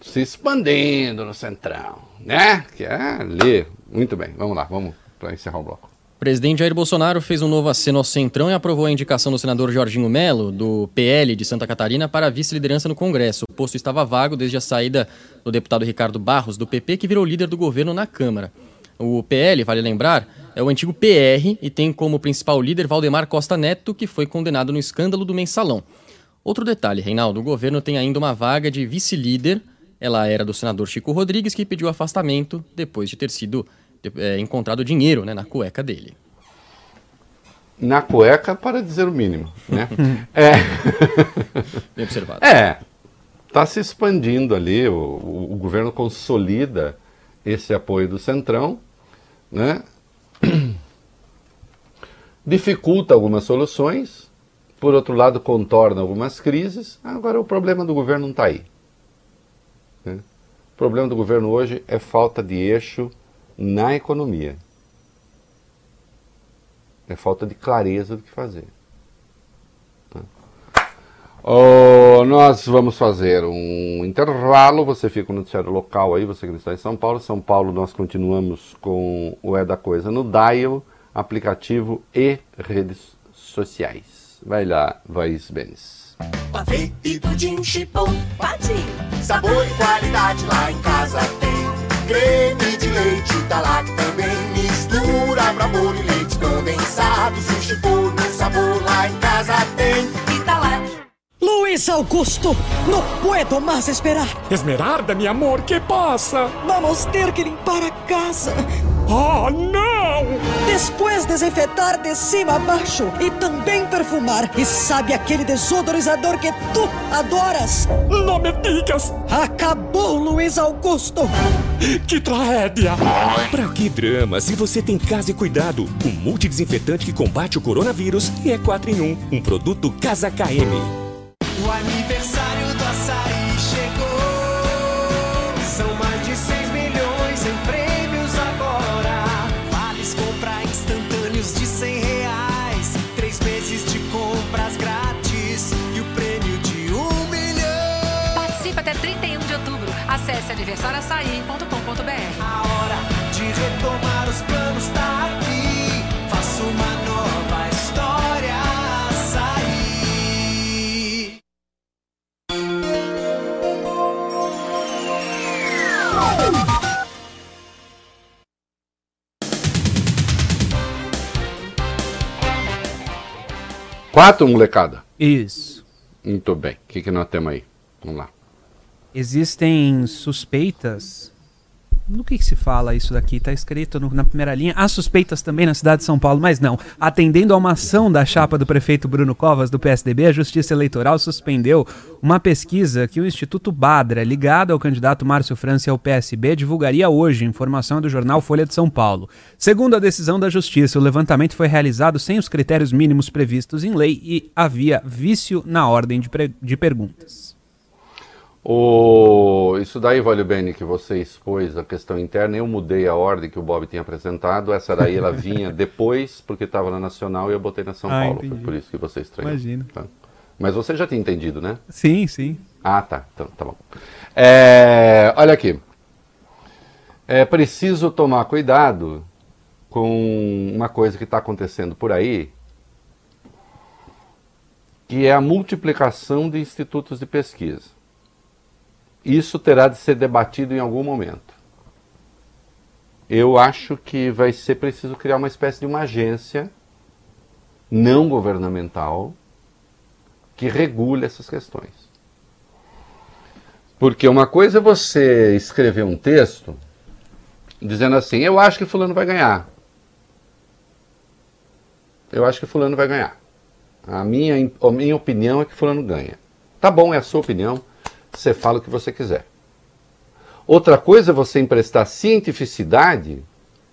se expandindo no centrão, né? Que é ali. Muito bem, vamos lá, vamos para encerrar o bloco. Presidente Jair Bolsonaro fez um novo aceno ao Centrão e aprovou a indicação do senador Jorginho Melo, do PL de Santa Catarina, para vice-liderança no Congresso. O posto estava vago desde a saída do deputado Ricardo Barros, do PP, que virou líder do governo na Câmara. O PL, vale lembrar, é o antigo PR e tem como principal líder Valdemar Costa Neto, que foi condenado no escândalo do mensalão. Outro detalhe, Reinaldo, o governo tem ainda uma vaga de vice-líder. Ela era do senador Chico Rodrigues, que pediu afastamento depois de ter sido é, encontrado dinheiro né, na cueca dele. Na cueca, para dizer o mínimo. Né? é. Bem observado. É. Está se expandindo ali, o, o, o, governo consolida esse apoio do Centrão, né? dificulta algumas soluções, por outro lado, contorna algumas crises. Agora, o problema do governo não está aí. Né? O problema do governo hoje é falta de eixo na economia. É falta de clareza do que fazer. Oh, nós vamos fazer um intervalo. Você fica no noticiário local aí, você que está em São Paulo. São Paulo, nós continuamos com o É da Coisa no Dial, aplicativo e redes sociais. Vai lá, Vais Benes. Pavê e pudim, chipom. Sabor e qualidade lá em casa tem. Creme de leite, tá lá também. Mistura pra molho e leite condensado. Sushi por no sabor lá em casa tem. E tá lá. Luiz Augusto, não puedo mais esperar. Esmeralda, mi amor, que passa? Vamos ter que limpar a casa. Oh, não! Depois desinfetar de cima a baixo e também perfumar. E sabe aquele desodorizador que tu adoras? Não me digas! Acabou, Luiz Augusto! Que tragédia! Pra que drama se você tem casa e cuidado? O multidesinfetante que combate o coronavírus e é 4 em 1. Um produto Casa KM. O aniversário do açaí Acesse aniversarioaçaí.com.br. A hora de retomar os planos tá aqui. Faça uma nova história. Açaí. Quatro, molecada? Isso. Muito bem. O que, que nós temos aí? Vamos lá. Existem suspeitas. No que, que se fala isso daqui? Está escrito no- na primeira linha. Há suspeitas também na cidade de São Paulo, mas não. Atendendo a uma ação da chapa do prefeito Bruno Covas, do PSDB, a Justiça Eleitoral suspendeu uma pesquisa que o Instituto Badra, ligado ao candidato Márcio França ao PSB, divulgaria hoje. Informação do jornal Folha de São Paulo. Segundo a decisão da Justiça, o levantamento foi realizado sem os critérios mínimos previstos em lei e havia vício na ordem de, de perguntas. O... Isso daí, Valio Bene, que você expôs a questão interna, eu mudei a ordem que o Bob tinha apresentado. Essa daí ela vinha depois, porque estava na Nacional e eu botei na São Ah, Paulo. Foi por isso que você estranhou. Imagino. Tá. Mas você já tinha entendido, né? Sim, sim. Ah, tá. Então, tá bom. É, olha aqui. É preciso tomar cuidado com uma coisa que está acontecendo por aí, que é a multiplicação de institutos de pesquisa. Isso terá de ser debatido em algum momento. Eu acho que vai ser preciso criar uma espécie de uma agência não governamental que regule essas questões. Porque uma coisa é você escrever um texto dizendo assim: eu acho que Fulano vai ganhar. Eu acho que Fulano vai ganhar. A minha, a minha opinião é que Fulano ganha. Tá bom, é a sua opinião. Você fala o que você quiser. Outra coisa é você emprestar cientificidade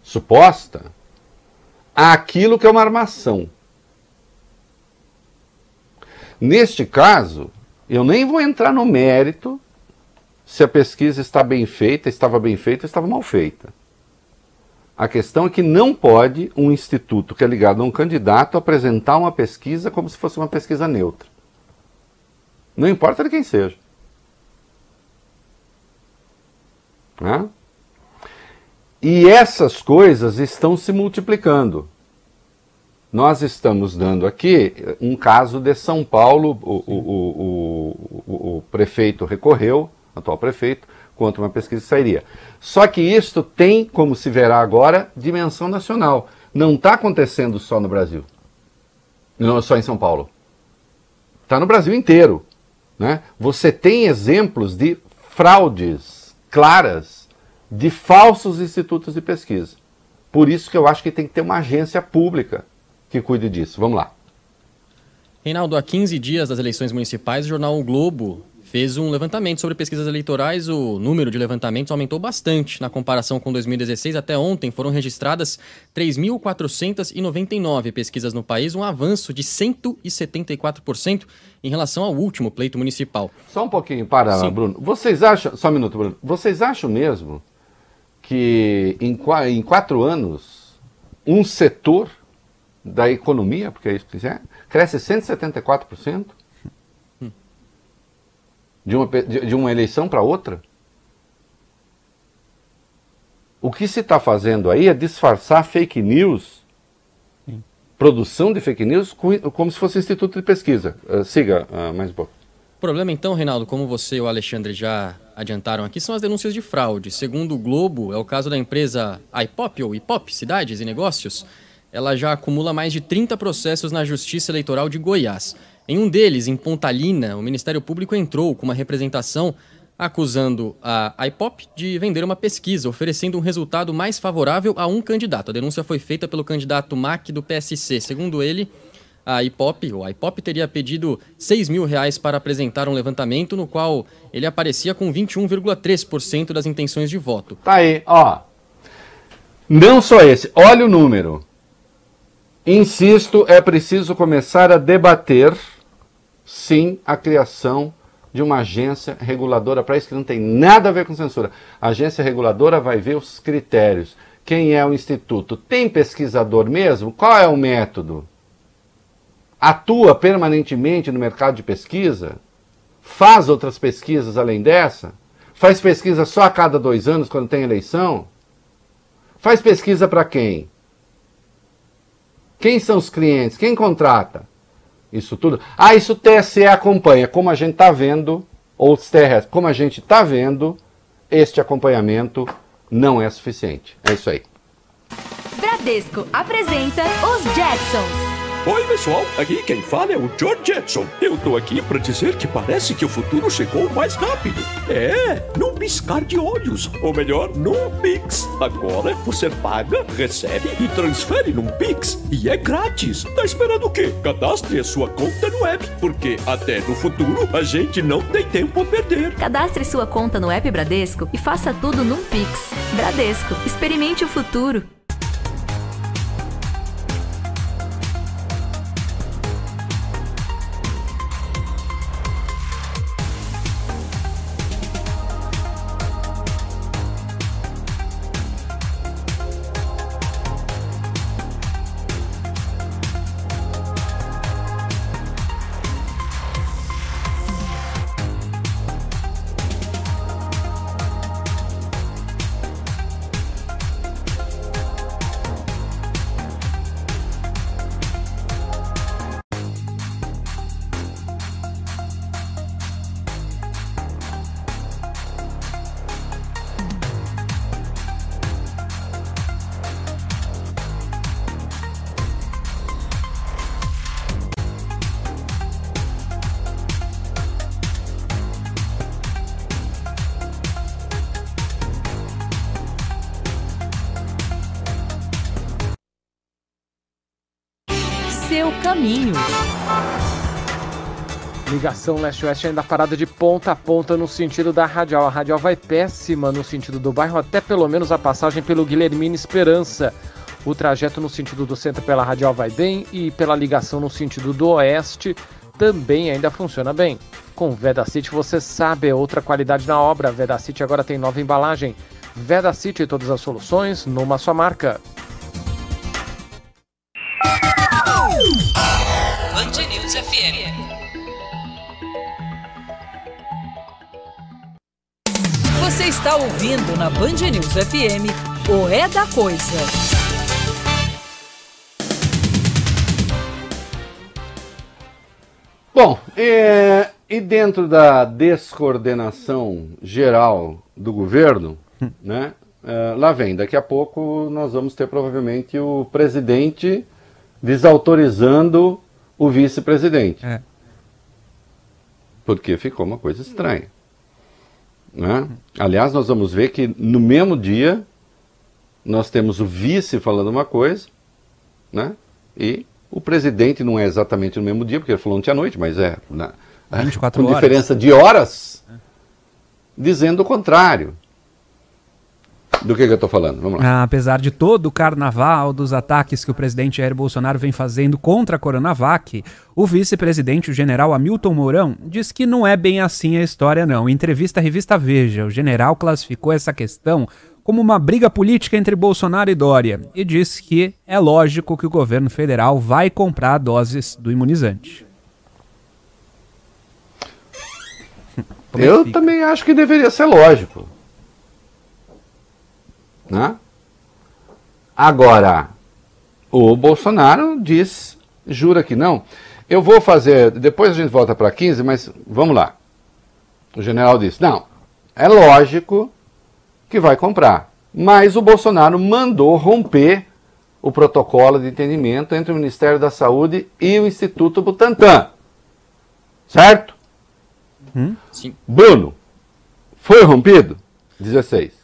suposta àquilo que é uma armação. Neste caso, eu nem vou entrar no mérito se a pesquisa está bem feita, estava bem feita, estava mal feita. A questão é que não pode um instituto que é ligado a um candidato apresentar uma pesquisa como se fosse uma pesquisa neutra. Não importa de quem seja. Né? E essas coisas estão se multiplicando. Nós estamos dando aqui um caso de São Paulo, o, o, o, o prefeito recorreu, atual prefeito, contra uma pesquisa que sairia. Só que isto tem, como se verá agora, dimensão nacional. Não está acontecendo só no Brasil, não só em São Paulo. Está no Brasil inteiro. Né? Você tem exemplos de fraudes claras de falsos institutos de pesquisa. Por isso que eu acho que tem que ter uma agência pública que cuide disso. Vamos lá. Reinaldo, há 15 dias das eleições municipais, o jornal o Globo fez um levantamento sobre pesquisas eleitorais. O número de levantamentos aumentou bastante na comparação com 2016. Até ontem foram registradas 3.499 pesquisas no país, um avanço de 174% em relação ao último pleito municipal. Só um pouquinho, para, Sim. Bruno. Vocês acham, só um minuto, Bruno. Vocês acham mesmo que em, em quatro anos um setor da economia, porque é isso que é, cresce 174%? De uma, de, uma eleição para outra? O que se está fazendo aí é disfarçar fake news, Sim. produção de fake news, como se fosse instituto de pesquisa. Uh, siga uh, mais um pouco. O problema então, Reinaldo, como você e o Alexandre já adiantaram aqui, são as denúncias de fraude. Segundo o Globo, é o caso da empresa IPOP, ou IPOP, Cidades e Negócios. Ela já acumula mais de 30 processos na Justiça Eleitoral de Goiás. Em um deles, em Pontalina, o Ministério Público entrou com uma representação acusando a IPOP de vender uma pesquisa, oferecendo um resultado mais favorável a um candidato. A denúncia foi feita pelo candidato MAC do PSC. Segundo ele, a IPOP, ou a IPOP teria pedido 6 mil reais para apresentar um levantamento no qual ele aparecia com 21,3% das intenções de voto. Tá aí, ó. Não só esse, olha o número. Insisto, é preciso começar a debater sim a criação de uma agência reguladora para isso que não tem nada a ver com censura. A agência reguladora vai ver os critérios. Quem é o instituto? Tem pesquisador mesmo? Qual é o método? Atua permanentemente no mercado de pesquisa? Faz outras pesquisas além dessa? Faz pesquisa só a cada dois anos quando tem eleição? Faz pesquisa para quem? Quem são os clientes? Quem contrata? Isso tudo. Ah, isso o TSE acompanha, como a gente está vendo, ou TRS, como a gente está vendo, este acompanhamento não é suficiente. É isso aí. Bradesco apresenta os Jacksons. Oi, pessoal. Aqui quem fala é o George Jetson. Eu tô aqui para dizer que parece que o futuro chegou mais rápido. É, num piscar de olhos. Ou melhor, num Pix. Agora você paga, recebe e transfere num Pix. E é grátis. Tá esperando o quê? Cadastre a sua conta no app, porque até no futuro a gente não tem tempo a perder. Cadastre sua conta no app Bradesco e faça tudo num Pix. Bradesco. Experimente o futuro. Ligação leste-oeste ainda parada de ponta a ponta no sentido da radial. A radial vai péssima no sentido do bairro, até pelo menos a passagem pelo Guilhermina Esperança. O trajeto no sentido do centro pela radial vai bem e pela ligação no sentido do oeste também ainda funciona bem. Com Veda City você sabe é outra qualidade na obra. Veda City agora tem nova embalagem. Veda City todas as soluções numa só marca. Band News FM. Você está ouvindo na Band News FM o É da Coisa. Bom, é, e dentro da descoordenação geral do governo, né, é, lá vem, daqui a pouco nós vamos ter provavelmente o presidente desautorizando o vice-presidente. É. Porque ficou uma coisa estranha. Né? Aliás, nós vamos ver que no mesmo dia nós temos o vice falando uma coisa, né? E o presidente não é exatamente no mesmo dia, porque ele falou ontem à noite, mas é na, 24 com horas. diferença de horas, dizendo o contrário. Do que, que eu estou falando? Vamos lá. Ah, Apesar de todo o carnaval dos ataques que o presidente Jair Bolsonaro vem fazendo contra a Coronavac, o vice-presidente, o general Hamilton Mourão, diz que não é bem assim a história, não. Em entrevista à revista Veja, o general classificou essa questão como uma briga política entre Bolsonaro e Dória e disse que é lógico que o governo federal vai comprar doses do imunizante. É Eu fica? também acho que deveria ser lógico. Né? Agora, o Bolsonaro diz, jura que não. Eu vou fazer, depois a gente volta para 15, mas vamos lá. O general disse: não, é lógico que vai comprar. Mas o Bolsonaro mandou romper o protocolo de entendimento entre o Ministério da Saúde e o Instituto Butantan. Certo? Sim. Bruno, foi rompido? 16.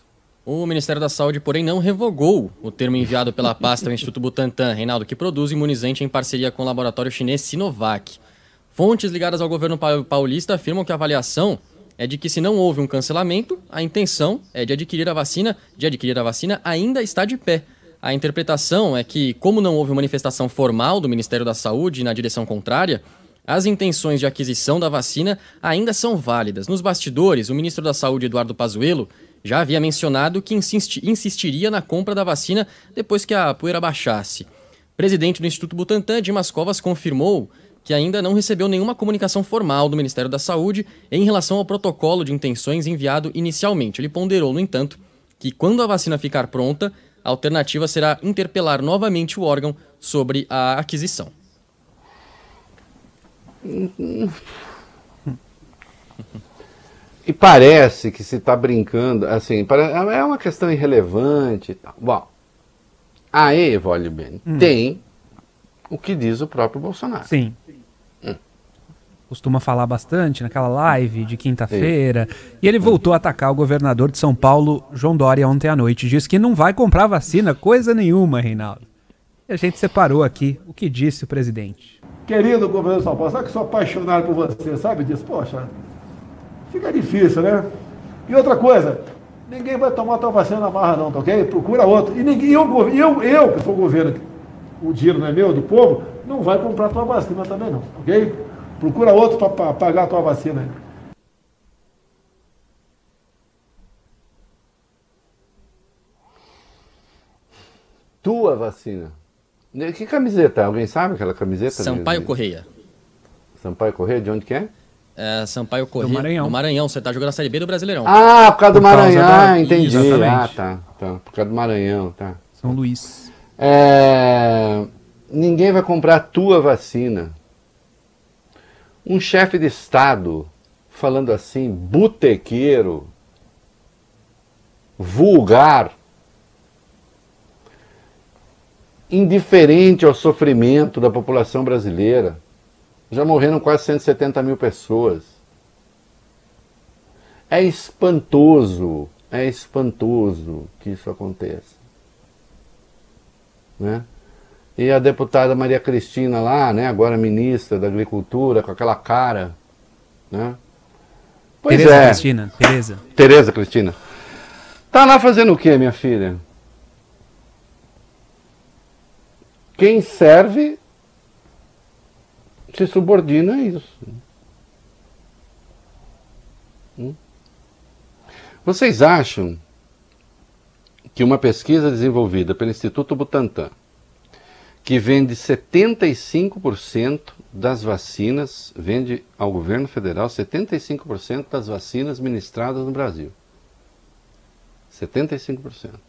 O Ministério da Saúde, porém, não revogou o termo enviado pela pasta ao Instituto Butantan, Reinaldo, que produz imunizante em parceria com o laboratório chinês Sinovac. Fontes ligadas ao governo pa- paulista afirmam que a avaliação é de que se não houve um cancelamento, a intenção é de adquirir a vacina, de adquirir a vacina ainda está de pé. A interpretação é que, como não houve manifestação formal do Ministério da Saúde na direção contrária, as intenções de aquisição da vacina ainda são válidas. Nos bastidores, o ministro da Saúde, Eduardo Pazuello, já havia mencionado que insisti- insistiria na compra da vacina depois que a poeira baixasse. Presidente do Instituto Butantan, Dimas Covas, confirmou que ainda não recebeu nenhuma comunicação formal do Ministério da Saúde em relação ao protocolo de intenções enviado inicialmente. Ele ponderou, no entanto, que quando a vacina ficar pronta, a alternativa será interpelar novamente o órgão sobre a aquisição. E parece que se está brincando, assim, é uma questão irrelevante e tal. Bom, aí, Vole bem, Hum. tem o que diz o próprio Bolsonaro. Sim. Costuma falar bastante naquela live de quinta-feira. E ele voltou a atacar o governador de São Paulo, João Dória, ontem à noite. Diz que não vai comprar vacina, coisa nenhuma, Reinaldo. E a gente separou aqui o que disse o presidente. Querido governo de São Paulo, sabe que sou apaixonado por você, sabe disso? Poxa, fica difícil, né? E outra coisa, ninguém vai tomar tua vacina na marra não, tá ok? Procura outro. E ninguém, eu, eu, eu que sou governo, o dinheiro não é meu, do povo, não vai comprar tua vacina também não, ok? Procura outro para pagar a tua vacina aí. Tua vacina. Que camiseta? Alguém sabe aquela camiseta? Sampaio de- Correia. Sampaio Correia, de onde que é? É, Sampaio Correia. Maranhão. Do Maranhão. Você tá jogando a Série B do Brasileirão. Ah, por causa do Por causa Maranhão. da- Ah, entendi. Exatamente. Ah, tá, tá. Por causa do Maranhão, tá. São Luís. É, Ninguém vai comprar a tua vacina. Um chefe de Estado falando assim, botequeiro, vulgar, indiferente ao sofrimento da população brasileira. Já morreram quase 170 mil pessoas. É espantoso, é espantoso que isso aconteça. Né? E a deputada Maria Cristina lá, né, agora ministra da Agricultura, com aquela cara, né? Pois Tereza é. Cristina, Tereza. Tereza Cristina. Tá lá fazendo o quê, minha filha? Quem serve se subordina a isso. Hum? Vocês acham que uma pesquisa desenvolvida pelo Instituto Butantan, que vende 75% das vacinas, vende ao governo federal 75% das vacinas ministradas no Brasil. 75%.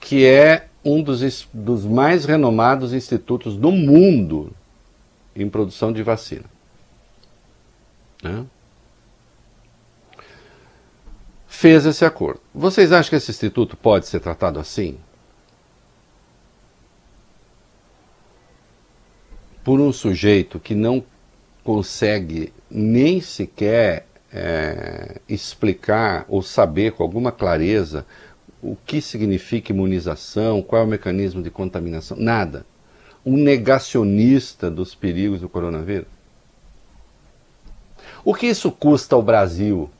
Que é um dos, dos mais renomados institutos do mundo em produção de vacina. Né? Fez esse acordo. Vocês acham que esse instituto pode ser tratado assim? Por um sujeito que não consegue nem sequer é, explicar ou saber com alguma clareza o que significa imunização, qual é o mecanismo de contaminação, nada. Um negacionista dos perigos do coronavírus. O que isso custa ao Brasil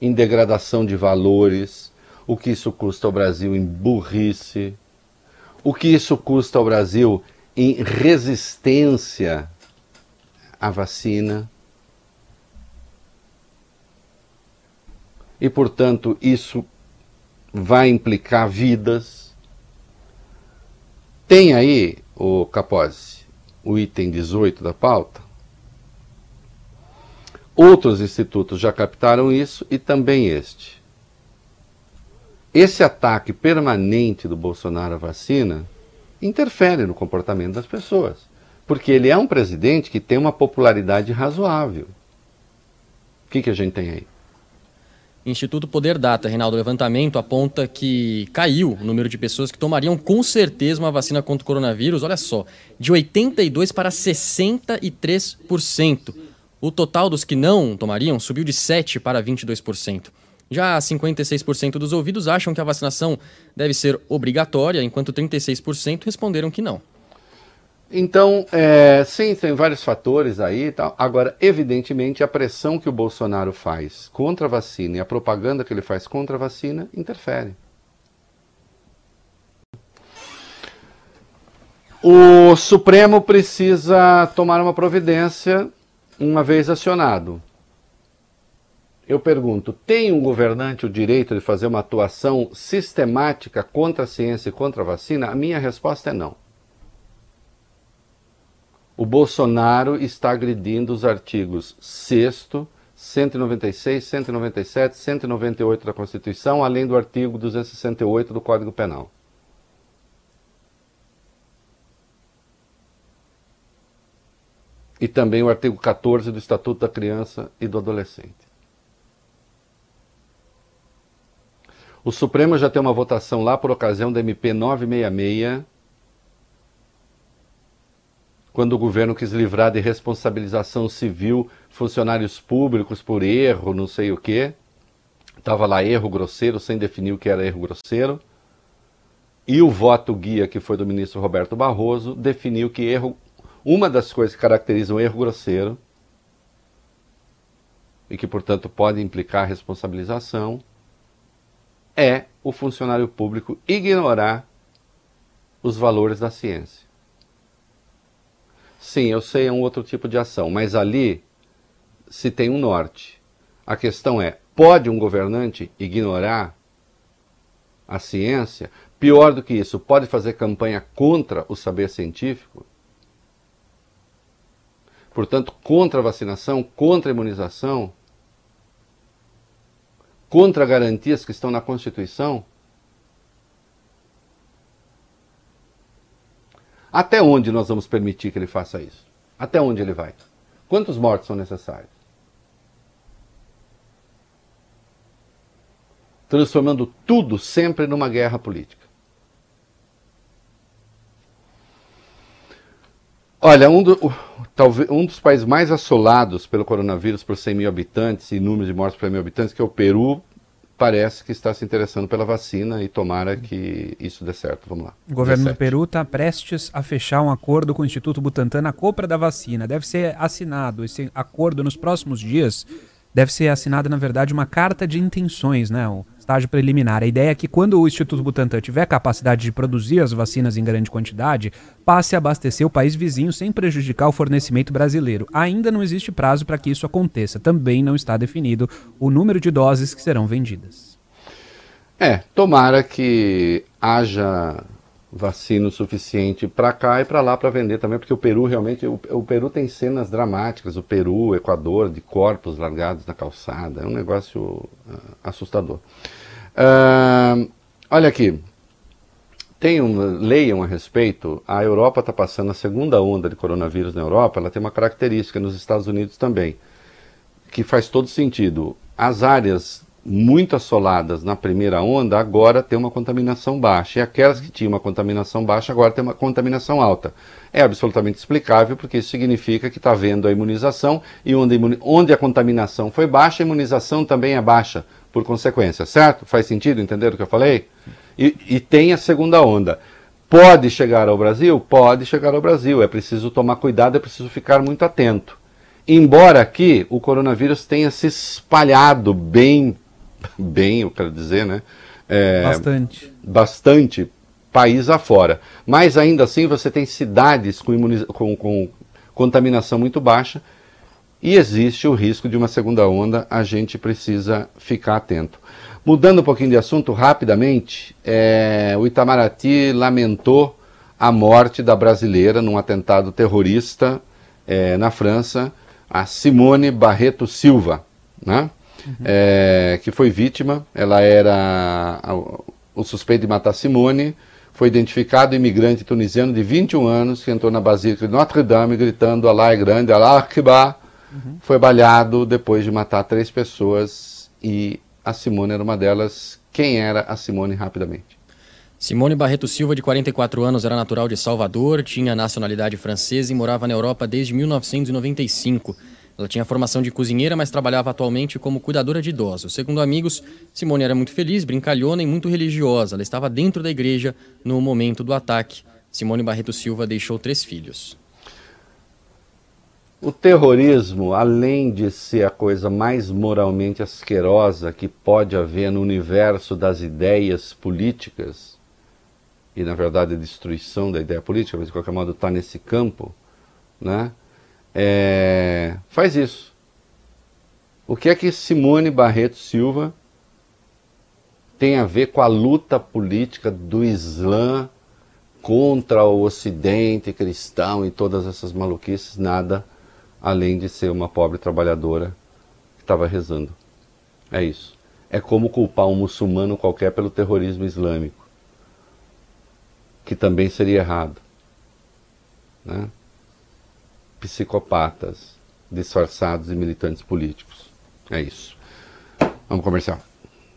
em degradação de valores? O que isso custa ao Brasil em burrice? O que isso custa ao Brasil em resistência à vacina? E, portanto, isso vai implicar vidas. Tem aí, o Capozzi, o item 18 da pauta. Outros institutos já captaram isso e também este. Esse ataque permanente do Bolsonaro à vacina interfere no comportamento das pessoas, porque ele é um presidente que tem uma popularidade razoável. O que, que a gente tem aí? Instituto Poder Data, Reinaldo, levantamento aponta que caiu o número de pessoas que tomariam com certeza uma vacina contra o coronavírus, olha só, de 82% para 63%. O total dos que não tomariam subiu de 7% para 22%. Já 56% dos ouvidos acham que a vacinação deve ser obrigatória, enquanto 36% responderam que não. Então, é, sim, tem vários fatores aí e tal. Agora, evidentemente, a pressão que o Bolsonaro faz contra a vacina e a propaganda que ele faz contra a vacina interfere. O Supremo precisa tomar uma providência uma vez acionado. Eu pergunto: tem um governante o direito de fazer uma atuação sistemática contra a ciência e contra a vacina? A minha resposta é não. O Bolsonaro está agredindo os artigos 6, 196, 197, 198 da Constituição, além do artigo 268 do Código Penal. E também o artigo 14 do Estatuto da Criança e do Adolescente. O Supremo já tem uma votação lá por ocasião da MP 966 quando o governo quis livrar de responsabilização civil funcionários públicos por erro, não sei o quê. Estava lá erro grosseiro, sem definir o que era erro grosseiro. E o voto guia, que foi do ministro Roberto Barroso, definiu que erro. Uma das coisas que caracteriza um erro grosseiro, e que, portanto, pode implicar responsabilização, é o funcionário público ignorar os valores da ciência. Sim, eu sei, é um outro tipo de ação, mas ali se tem um norte. A questão é: pode um governante ignorar a ciência? Pior do que isso, pode fazer campanha contra o saber científico? Portanto, contra a vacinação, contra a imunização, contra garantias que estão na Constituição? Até onde nós vamos permitir que ele faça isso? Até onde ele vai? Quantos mortos são necessários? Transformando tudo sempre numa guerra política. Olha, um, do, talvez, um dos países mais assolados pelo coronavírus por 100 mil habitantes e número de mortes por 100 mil habitantes, que é o Peru, parece que está se interessando pela vacina e tomara que isso dê certo. Vamos lá. O governo 17. do Peru está prestes a fechar um acordo com o Instituto Butantan na compra da vacina. Deve ser assinado esse acordo nos próximos dias. Deve ser assinada, na verdade, uma carta de intenções, né? O estágio preliminar. A ideia é que quando o Instituto Butantan tiver capacidade de produzir as vacinas em grande quantidade, passe a abastecer o país vizinho sem prejudicar o fornecimento brasileiro. Ainda não existe prazo para que isso aconteça. Também não está definido o número de doses que serão vendidas. É, tomara que haja vacina o suficiente para cá e para lá para vender também, porque o Peru realmente, o, o, Peru tem cenas dramáticas, o Peru, o Equador, de corpos largados na calçada, é um negócio uh, assustador. Uh, olha aqui, tem um, leiam a respeito, a Europa está passando a segunda onda de coronavírus na Europa, ela tem uma característica nos Estados Unidos também, que faz todo sentido. As áreas muito assoladas na primeira onda, agora tem uma contaminação baixa. E aquelas que tinham uma contaminação baixa, agora tem uma contaminação alta. É absolutamente explicável, porque isso significa que está havendo a imunização, e onde, onde a contaminação foi baixa, a imunização também é baixa, por consequência, certo? Faz sentido entender o que eu falei? E, e tem a segunda onda. Pode chegar ao Brasil? Pode chegar ao Brasil. É preciso tomar cuidado, é preciso ficar muito atento. Embora aqui o coronavírus tenha se espalhado bem bem, eu quero dizer, né? É, bastante. Bastante país afora. Mas ainda assim você tem cidades com, com, com contaminação muito baixa e existe o risco de uma segunda onda, a gente precisa ficar atento. Mudando um pouquinho de assunto rapidamente, é, o Itamaraty lamentou a morte da brasileira num atentado terrorista é, na França, a Simone Barreto Silva. Né? Uhum. é, que foi vítima. Ela era a, o suspeito de matar Simone. Foi identificado imigrante tunisiano de 21 anos que entrou na Basílica de Notre Dame gritando Allah é grande, Allah Akbar. Uhum. Foi baleado depois de matar três pessoas e a Simone era uma delas. Quem era a Simone rapidamente? Simone Barreto Silva, de 44 anos, era natural de Salvador, tinha nacionalidade francesa e morava na Europa desde 1995. Ela tinha formação de cozinheira, mas trabalhava atualmente como cuidadora de idosos. Segundo amigos, Simone era muito feliz, brincalhona e muito religiosa. Ela estava dentro da igreja no momento do ataque. Simone Barreto Silva deixou três filhos. O terrorismo, além de ser a coisa mais moralmente asquerosa que pode haver no universo das ideias políticas, e na verdade a destruição da ideia política, mas de qualquer modo está nesse campo, né? É, faz isso. O que é que Simone Barreto Silva tem a ver com a luta política do Islã contra o Ocidente cristão e todas essas maluquices? Nada, além de ser uma pobre trabalhadora que estava rezando. É isso. É como culpar um muçulmano qualquer pelo terrorismo islâmico, que também seria errado. Né? Psicopatas disfarçados de militantes políticos. É isso. Vamos comercial.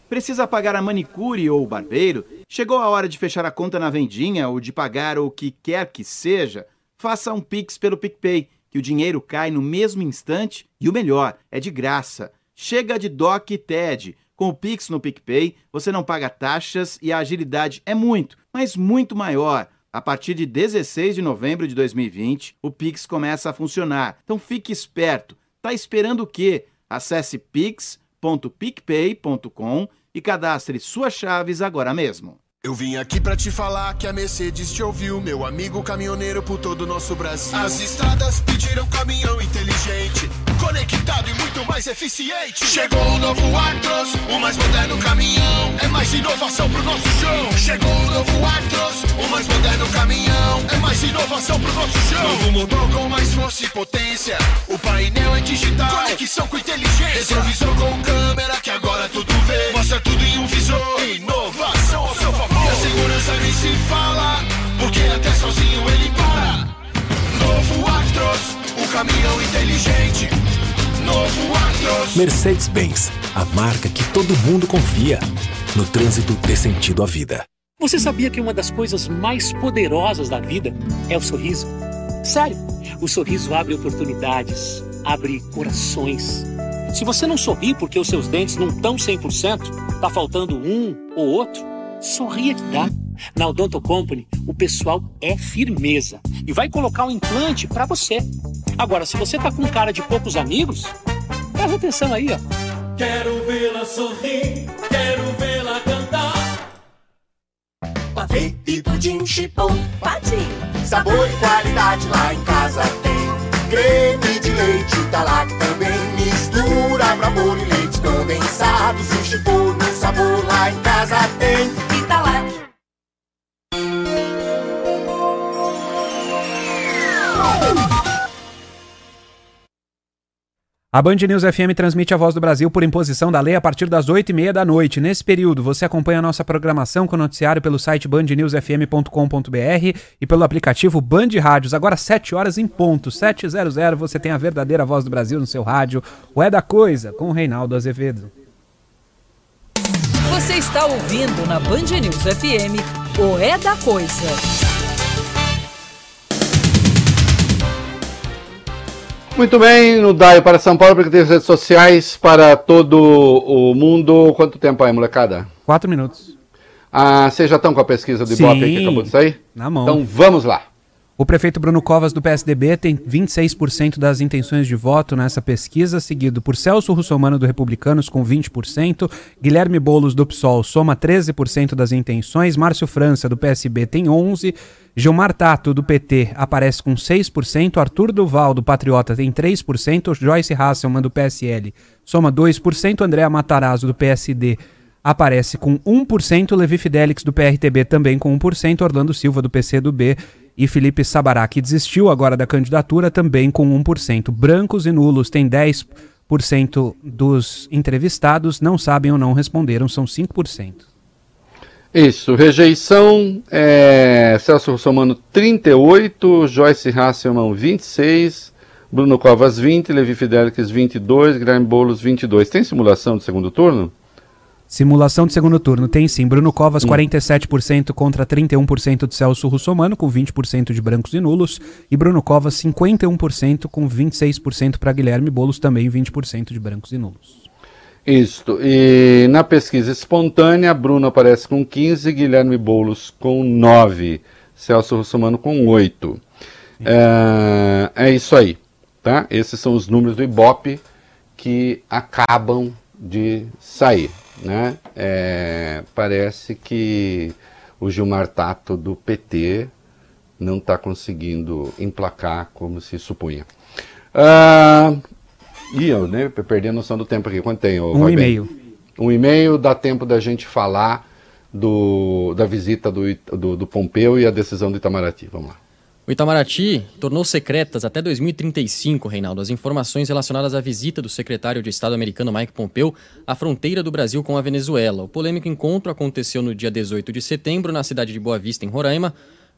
Precisa pagar a manicure ou o barbeiro? Chegou a hora de fechar a conta na vendinha ou de pagar o que quer que seja? Faça um Pix pelo PicPay, que o dinheiro cai no mesmo instante e o melhor, é de graça. Chega de DOC e TED. Com o Pix no PicPay, você não paga taxas e a agilidade é muito, mas muito maior. A partir de 16 de novembro de 2020, o Pix começa a funcionar. Então fique esperto. Tá esperando o quê? Acesse pix.picpay.com e cadastre suas chaves agora mesmo. Eu vim aqui para te falar que a Mercedes te ouviu, meu amigo caminhoneiro por todo o nosso Brasil. As estradas pediram caminhão inteligente, conectado e muito mais eficiente. Chegou o novo Actros, o mais moderno caminhão. É mais inovação pro nosso show. Chegou o novo Actros, o mais moderno caminhão. É mais inovação pro nosso show. Novo motor com mais força e potência. O painel é digital, conexão com inteligência. Retrovisor com câmera que agora tudo vê. Mostra tudo em um visor. Inovação ao seu favor. E a segurança nem se fala, porque até sozinho ele para. Novo Actros, o caminhão inteligente. Novo Actros. Mercedes-Benz, a marca que todo mundo confia. No trânsito dê sentido à vida. Você sabia que uma das coisas mais poderosas da vida é o sorriso? Sério, o sorriso abre oportunidades, abre corações. Se você não sorri porque os seus dentes não estão 100%, tá faltando um ou outro, sorria que dá. Na Odonto Company, o pessoal é firmeza e vai colocar um implante para você. Agora, se você tá com cara de poucos amigos, presta atenção aí, ó. Quero vê-la sorrir, quero vê-la cantar. Pavê e pudim chipom, patim. Sabor e qualidade lá em casa tem. Creme de leite, tá A Band News FM transmite a Voz do Brasil por imposição da lei a partir das 8h30 da noite. Nesse período, você acompanha a nossa programação com noticiário pelo site bandnewsfm.com.br e pelo aplicativo Band Rádios. Agora, 7 horas em ponto, 700, você tem a verdadeira Voz do Brasil no seu rádio. O É da Coisa, com o Reinaldo Azevedo. Você está ouvindo na Band News FM o É da Coisa. Muito bem, no DAI para São Paulo, porque tem redes sociais para todo o mundo. Quanto tempo aí, molecada? Quatro minutos. Ah, vocês já estão com a pesquisa do Ibope aí que acabou de sair? Na mão. Então vamos lá. O prefeito Bruno Covas, do PSDB, tem 26% das intenções de voto nessa pesquisa, seguido por Celso Russomano, do Republicanos, com 20%, Guilherme Boulos, do PSOL, soma 13% das intenções, Márcio França, do PSB, tem 11%, Gilmar Tato, do PT, aparece com 6%, Arthur Duval, do Patriota, tem 3%, Joyce Hasselman, do PSL, soma 2%, Andréa Matarazzo, do PSD, aparece com 1%, Levi Fidelix, do PRTB, também com 1%, Orlando Silva, do PCdoB, e Felipe Sabará, que desistiu agora da candidatura, também com 1%. Brancos e nulos têm 10% dos entrevistados, não sabem ou não responderam, são 5%. Isso, rejeição, é, Celso Russomano 38, Joyce Hasselman 26, Bruno Covas 20, Levi Fidelix 22, Guilherme Boulos 22. Tem simulação de segundo turno? Simulação de segundo turno tem sim. Bruno Covas, 47% contra 31% de Celso Russomano, com 20% de brancos e nulos. E Bruno Covas, 51% com 26% para Guilherme Boulos, também 20% de brancos e nulos. Isto. E na pesquisa espontânea, Bruno aparece com 15, Guilherme Boulos com 9, Celso Russomano com 8. É, é isso aí, tá? Esses são os números do Ibope que acabam de sair, né? É, parece que o Gilmar Tato do PT não está conseguindo emplacar como se supunha. Ah, Ih, eu né, perdi a noção do tempo aqui. Quanto tem? Um e meio. Um e meio dá tempo da gente falar do, da visita do, do, do Pompeu e a decisão do Itamaraty. Vamos lá. O Itamaraty tornou secretas até 2035, Reinaldo, as informações relacionadas à visita do secretário de Estado americano Mike Pompeu à fronteira do Brasil com a Venezuela. O polêmico encontro aconteceu no dia 18 de setembro, na cidade de Boa Vista, em Roraima,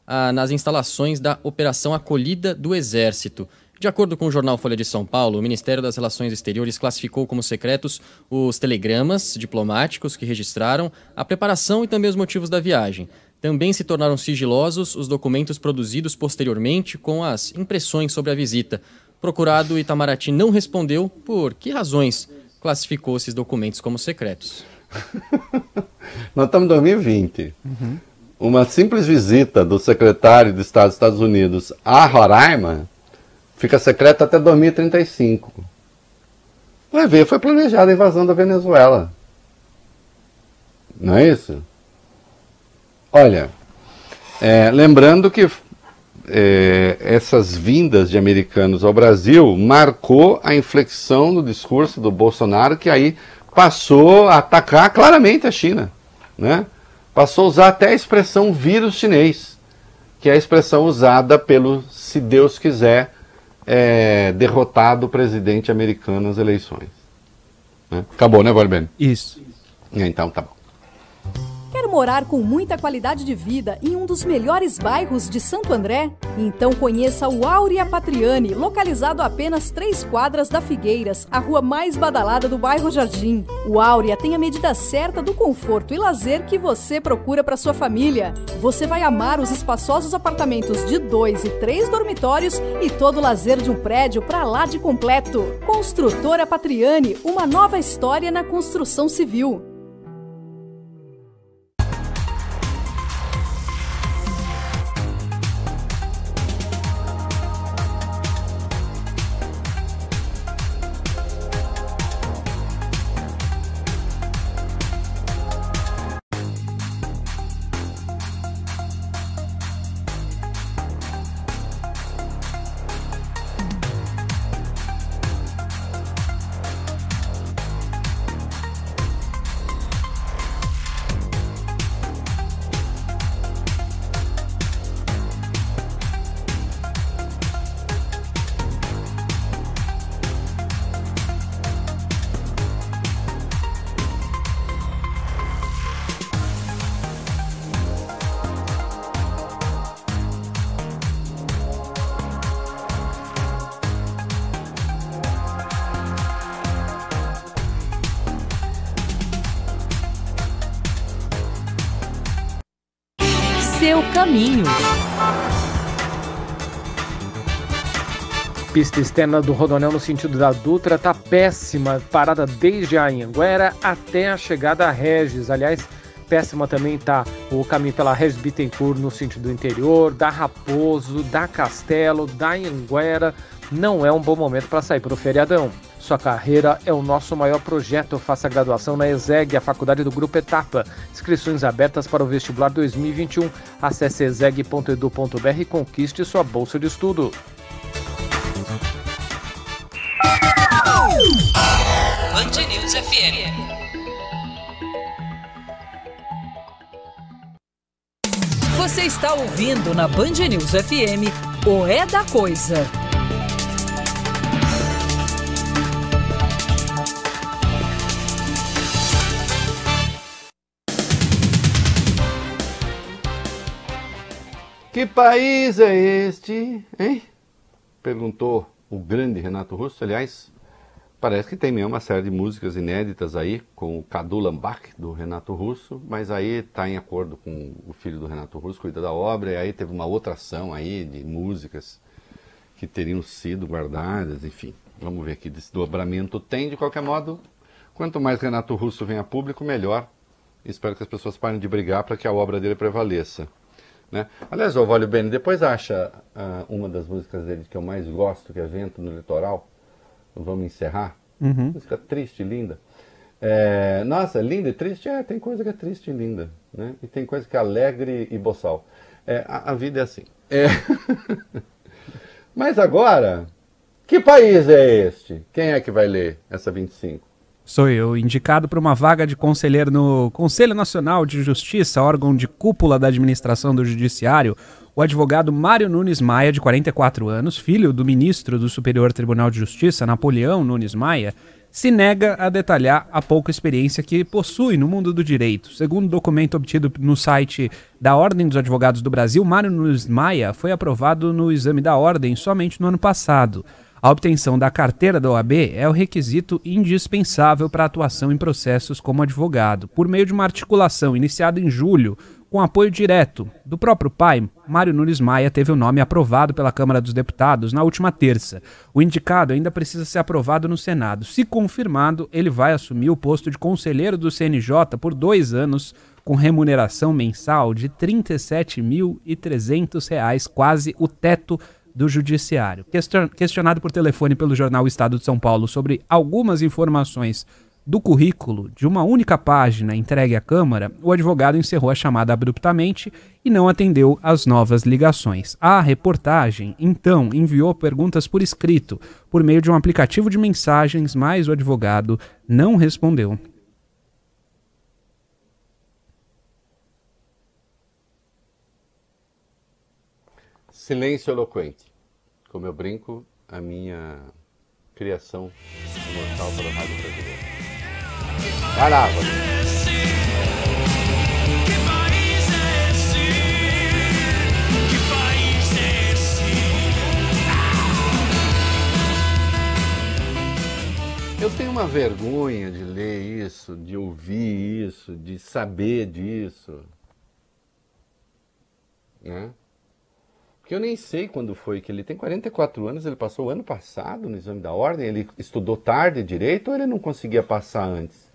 ah, nas instalações da Operação Acolhida do Exército. De acordo com o jornal Folha de São Paulo, o Ministério das Relações Exteriores classificou como secretos os telegramas diplomáticos que registraram a preparação e também os motivos da viagem. Também se tornaram sigilosos os documentos produzidos posteriormente com as impressões sobre a visita. Procurado, Itamaraty não respondeu por que razões classificou esses documentos como secretos. Nós estamos em 2020. Uma simples visita do secretário de Estado dos Estados Unidos a Roraima fica secreta até 2035. Vai ver, foi planejada a invasão da Venezuela. Não é isso? Olha, é, lembrando que é, essas vindas de americanos ao Brasil marcou a inflexão do discurso do Bolsonaro, que aí passou a atacar claramente a China. Né? Passou a usar até a expressão vírus chinês, que é a expressão usada pelo, se Deus quiser, é, derrotado presidente americano nas eleições. Né? Acabou, né, Valben? Isso. Então tá bom. Morar com muita qualidade de vida em um dos melhores bairros de Santo André? Então conheça o Áurea Patriani, localizado a apenas três quadras da Figueiras, a rua mais badalada do bairro Jardim. O Áurea tem a medida certa do conforto e lazer que você procura para sua família. Você vai amar os espaçosos apartamentos de dois e três dormitórios e todo o lazer de um prédio para lá de completo. Construtora Patriani, uma nova história na construção civil. Caminho. Pista externa do Rodonel no sentido da Dutra tá péssima, parada desde a Anhanguera até a chegada a Regis. Aliás, péssima também tá o caminho pela Regis Bittencourt no sentido interior, da Raposo, da Castelo, da Anhanguera. Não é um bom momento para sair para o feriadão. Sua carreira é o nosso maior projeto. Faça graduação na ESEG, a faculdade do Grupo Etapa. Inscrições abertas para o vestibular 2021. Acesse exeg.edu.br e conquiste sua bolsa de estudo. Band News FM. Você está ouvindo na Band News FM o É da Coisa. Que país é este, hein? Perguntou o grande Renato Russo. Aliás, parece que tem mesmo uma série de músicas inéditas aí com o Cadu Lambach, do Renato Russo, mas aí está em acordo com o filho do Renato Russo, cuida da obra, e aí teve uma outra ação aí de músicas que teriam sido guardadas, enfim. Vamos ver aqui desse dobramento tem, de qualquer modo, quanto mais Renato Russo vem a público, melhor. Espero que as pessoas parem de brigar para que a obra dele prevaleça. Né? Aliás, o Valio Bene, depois acha ah, uma das músicas dele que eu mais gosto, que é Vento no Litoral. Vamos encerrar. Uhum. Música triste, linda. É, nossa, linda e triste? É, tem coisa que é triste e linda. Né? E tem coisa que é alegre e boçal. É, a, a vida é assim. É. Mas agora, que país é este? Quem é que vai ler essa 25? Sou eu, indicado para uma vaga de conselheiro no Conselho Nacional de Justiça, órgão de cúpula da administração do Judiciário, o advogado Mário Nunes Maia, de 44 anos, filho do ministro do Superior Tribunal de Justiça, Napoleão Nunes Maia, se nega a detalhar a pouca experiência que possui no mundo do direito. Segundo documento obtido no site da Ordem dos Advogados do Brasil, Mário Nunes Maia foi aprovado no exame da Ordem somente no ano passado. A obtenção da carteira da OAB é o requisito indispensável para a atuação em processos como advogado. Por meio de uma articulação iniciada em julho, com apoio direto do próprio pai, Mário Nunes Maia teve o nome aprovado pela Câmara dos Deputados na última terça. O indicado ainda precisa ser aprovado no Senado. Se confirmado, ele vai assumir o posto de conselheiro do CNJ por dois anos, com remuneração mensal de R$ 37.300, quase o teto do Judiciário. Questionado por telefone pelo jornal Estado de São Paulo sobre algumas informações do currículo de uma única página entregue à Câmara, o advogado encerrou a chamada abruptamente e não atendeu às novas ligações. A reportagem, então, enviou perguntas por escrito, por meio de um aplicativo de mensagens, mas o advogado não respondeu. Silêncio eloquente. Como eu brinco, a minha criação mortal para a Rádio Brasileira. Vai lá, Eu tenho uma vergonha de ler isso, de ouvir isso, de saber disso. Né? Porque eu nem sei quando foi que ele tem 44 anos, ele passou o ano passado no exame da ordem, ele estudou tarde direito ou ele não conseguia passar antes?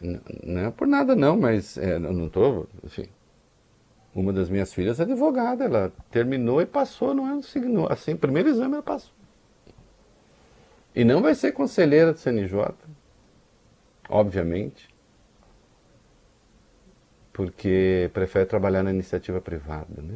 N não é por nada não, mas é, não estou, enfim. Uma das minhas filhas é advogada, ela terminou e passou no ano seguinte, assim, primeiro exame ela passou. E não vai ser conselheira do CNJ, obviamente porque prefere trabalhar na iniciativa privada. Né?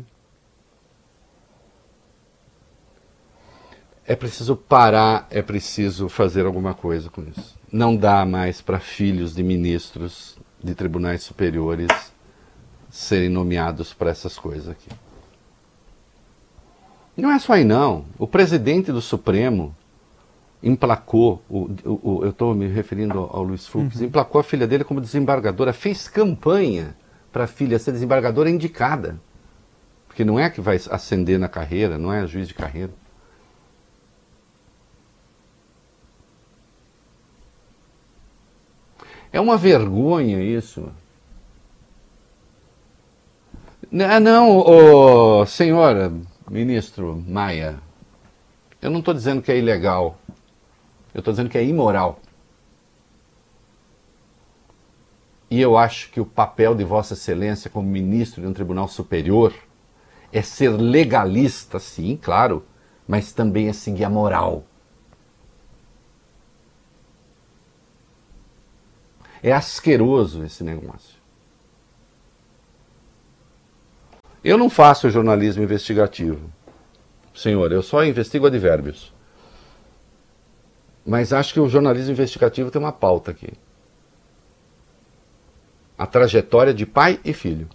É preciso parar, é preciso fazer alguma coisa com isso. Não dá mais para filhos de ministros de tribunais superiores serem nomeados para essas coisas aqui. Não é só aí não. O presidente do Supremo emplacou, o, o, o eu estou me referindo ao, ao Luiz Fux, uhum. emplacou a filha dele como desembargadora, fez campanha para a filha ser desembargadora indicada. Porque não é que vai ascender na carreira, não é juiz de carreira. É uma vergonha isso. Ah, não, ô, senhora, ministro Maia, eu não estou dizendo que é ilegal. Eu estou dizendo que é imoral. E eu acho que o papel de Vossa Excelência como ministro de um tribunal superior é ser legalista, sim, claro, mas também é seguir a moral. É asqueroso esse negócio. Eu não faço jornalismo investigativo, senhor, eu só investigo advérbios. Mas acho que o jornalismo investigativo tem uma pauta aqui a trajetória de pai e filho.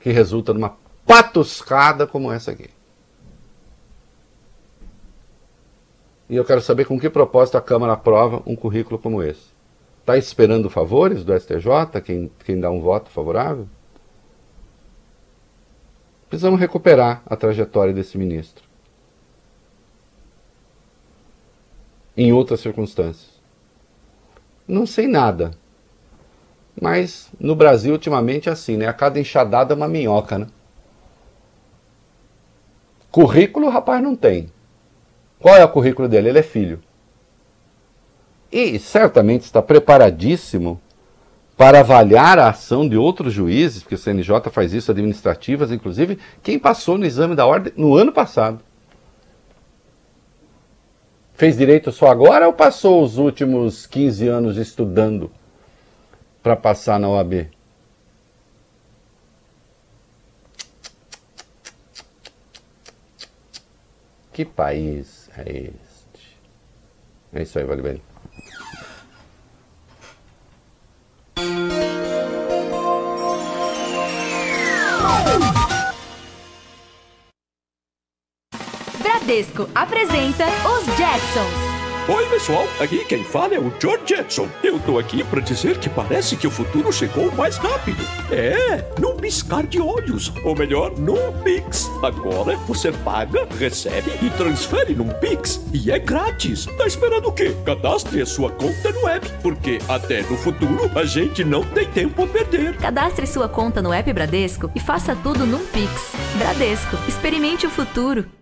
Que resulta numa patuscada como essa aqui. E eu quero saber com que propósito a Câmara aprova um currículo como esse. Está esperando favores do STJ, quem, quem dá um voto favorável? Precisamos recuperar a trajetória desse ministro. Em outras circunstâncias. Não sei nada. Mas no Brasil, ultimamente, é assim, né? A cada enxadada é uma minhoca, né? Currículo o rapaz não tem. Qual é o currículo dele? Ele é filho. E certamente está preparadíssimo para avaliar a ação de outros juízes, porque o CNJ faz isso, administrativas, inclusive, quem passou no exame da ordem no ano passado. Fez direito só agora ou passou os últimos 15 anos estudando para passar na OAB? Que país é este? É isso aí, vale bem. Bradesco apresenta Oi, pessoal, aqui quem fala é o George Jetson. Eu tô aqui para dizer que parece que o futuro chegou mais rápido. É, num piscar de olhos. Ou melhor, num Pix. Agora você paga, recebe e transfere num Pix. E é grátis. Tá esperando o quê? Cadastre a sua conta no app, porque até no futuro a gente não tem tempo a perder. Cadastre sua conta no app Bradesco e faça tudo num Pix. Bradesco, experimente o futuro.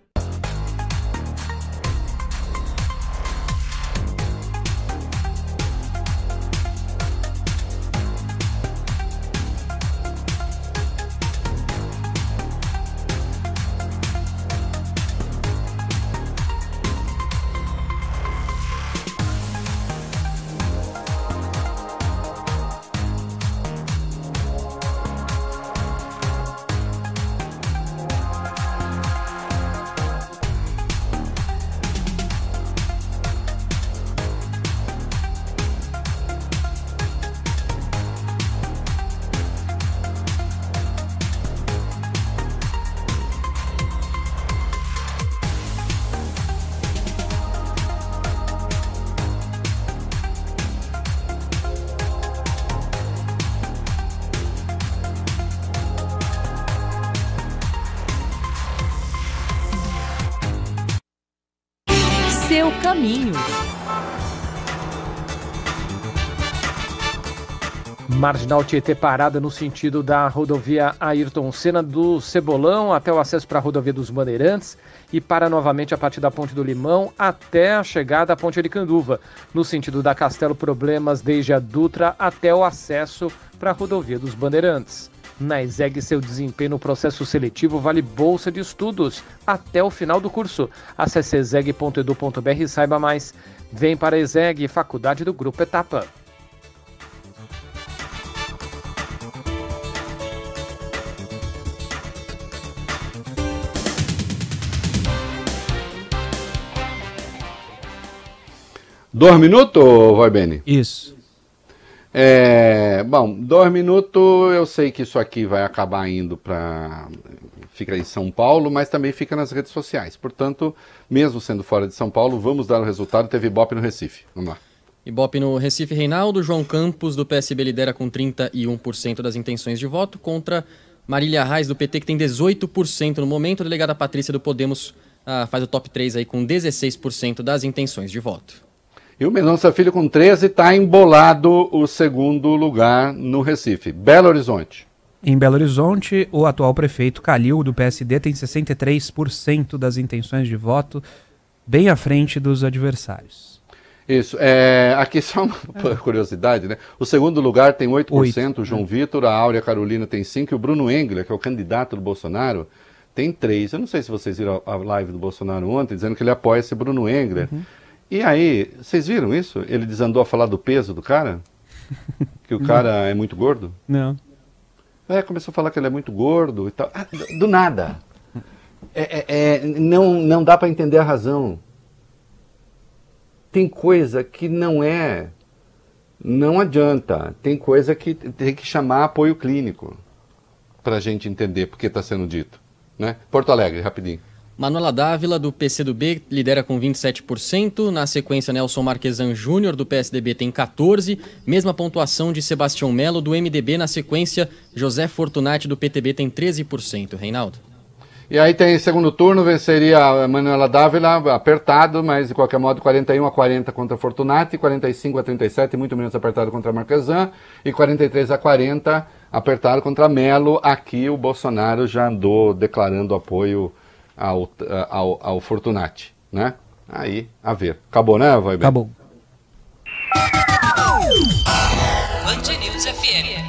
Marginal Tietê parada no sentido da rodovia Ayrton Senna do Cebolão até o acesso para a rodovia dos Bandeirantes e para novamente a partir da Ponte do Limão até a chegada à Ponte Aricanduva. No sentido da Castelo, problemas desde a Dutra até o acesso para a rodovia dos Bandeirantes. Na ESEG, seu desempenho no processo seletivo vale bolsa de estudos até o final do curso. Acesse exeg.edu.br e saiba mais. Vem para a ESEG, Faculdade do Grupo Etapa. Dois minutos, vai Beni? Isso. É, bom, dois minutos, eu sei que isso aqui vai acabar indo para. Fica em São Paulo, mas também fica nas redes sociais. Portanto, mesmo sendo fora de São Paulo, vamos dar o resultado. Teve Ibope no Recife. Vamos lá. Ibope no Recife, Reinaldo. João Campos, do PSB, lidera com 31% das intenções de voto, contra Marília Reis, do PT, que tem 18% no momento. A delegada Patrícia, do Podemos, ah, faz o top 3 aí com 16% das intenções de voto. E o Mendonça Filho com 13 está embolado o segundo lugar no Recife. Belo Horizonte. Em Belo Horizonte, o atual prefeito Calil, do PSD, tem 63% das intenções de voto, bem à frente dos adversários. Isso. É, aqui só uma curiosidade, né? O segundo lugar tem 8%, Oito, o João Vitor, a Áurea Carolina tem 5%, e o Bruno Engler, que é o candidato do Bolsonaro, tem 3%. Eu não sei se vocês viram a a live do Bolsonaro ontem, dizendo que ele apoia esse Bruno Engler. E aí, vocês viram isso? Ele desandou a falar do peso do cara? Que o cara é muito gordo? Não. É, começou a falar que ele é muito gordo e tal. Ah, do- do nada. É, é- é, não, não dá para entender a razão. Tem coisa que não é. Não adianta. Tem coisa que tem que chamar apoio clínico para a gente entender porque está sendo dito. Né? Porto Alegre, rapidinho. Manuela Dávila, do PCdoB, lidera com 27%. Na sequência, Nelson Marquesan Júnior, do PSDB, tem 14%. Mesma pontuação de Sebastião Melo, do MDB. Na sequência, José Fortunati, do PTB, tem 13%. Reinaldo. E aí tem segundo turno, venceria a Manuela Dávila, apertado, mas de qualquer modo 41 a 40 contra Fortunati, 45 a 37, muito menos apertado contra Marquesan, e 43 a 40 apertado contra Melo. Aqui o Bolsonaro já andou declarando apoio ao, ao, ao Fortunati, né? Aí, a ver. Acabou, né, vai Acabou. Band News FM.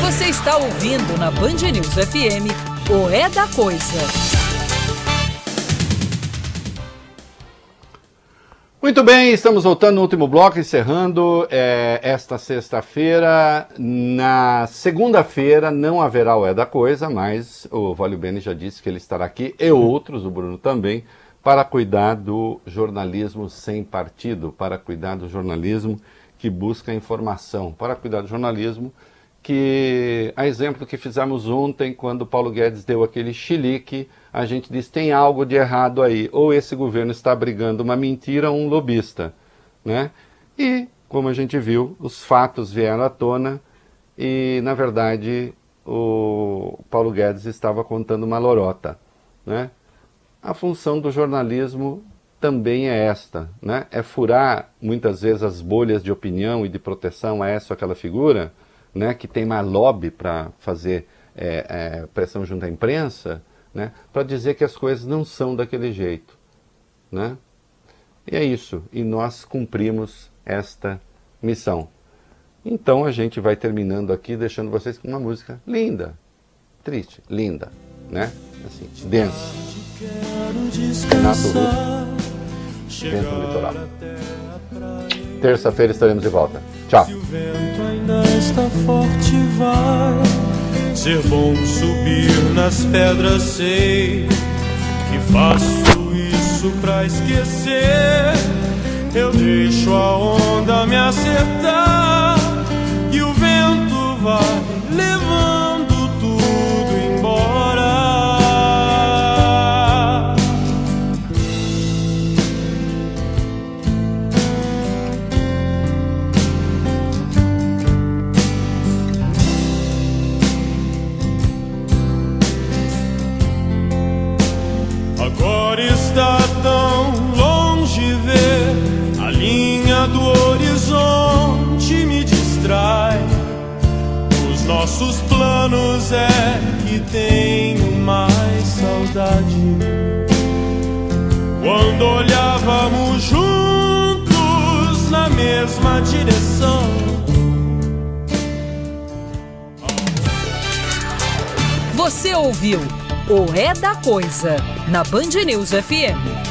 Você está ouvindo na Band News FM o É da Coisa. Muito bem, estamos voltando no último bloco, encerrando é, esta sexta-feira. Na segunda-feira não haverá o É da Coisa, mas o Vale Bene já disse que ele estará aqui, e outros, o Bruno também, para cuidar do jornalismo sem partido, para cuidar do jornalismo que busca informação, para cuidar do jornalismo que, a exemplo que fizemos ontem, quando Paulo Guedes deu aquele chilique, a gente disse, tem algo de errado aí, ou esse governo está brigando uma mentira ou um lobista, né? E, como a gente viu, os fatos vieram à tona e, na verdade, o Paulo Guedes estava contando uma lorota, né? A função do jornalismo também é esta, né? É furar, muitas vezes, as bolhas de opinião e de proteção a essa ou aquela figura, né, que tem mais lobby para fazer é, é, pressão junto à imprensa, né, para dizer que as coisas não são daquele jeito. Né? E é isso, e nós cumprimos esta missão. Então a gente vai terminando aqui, deixando vocês com uma música linda, triste, linda, né? Assim, densa. Renato Russo, Vento no Litoral. Terça-feira estaremos de volta. Tchau. vento ainda está forte, vai ser bom subir nas pedras. Sei que faço isso pra esquecer. Eu deixo a onda me acertar e o vento vai levando do horizonte me distrai. Os nossos planos é que tenho mais saudade. Quando olhávamos juntos na mesma direção. Você ouviu o É da Coisa na Band News FM.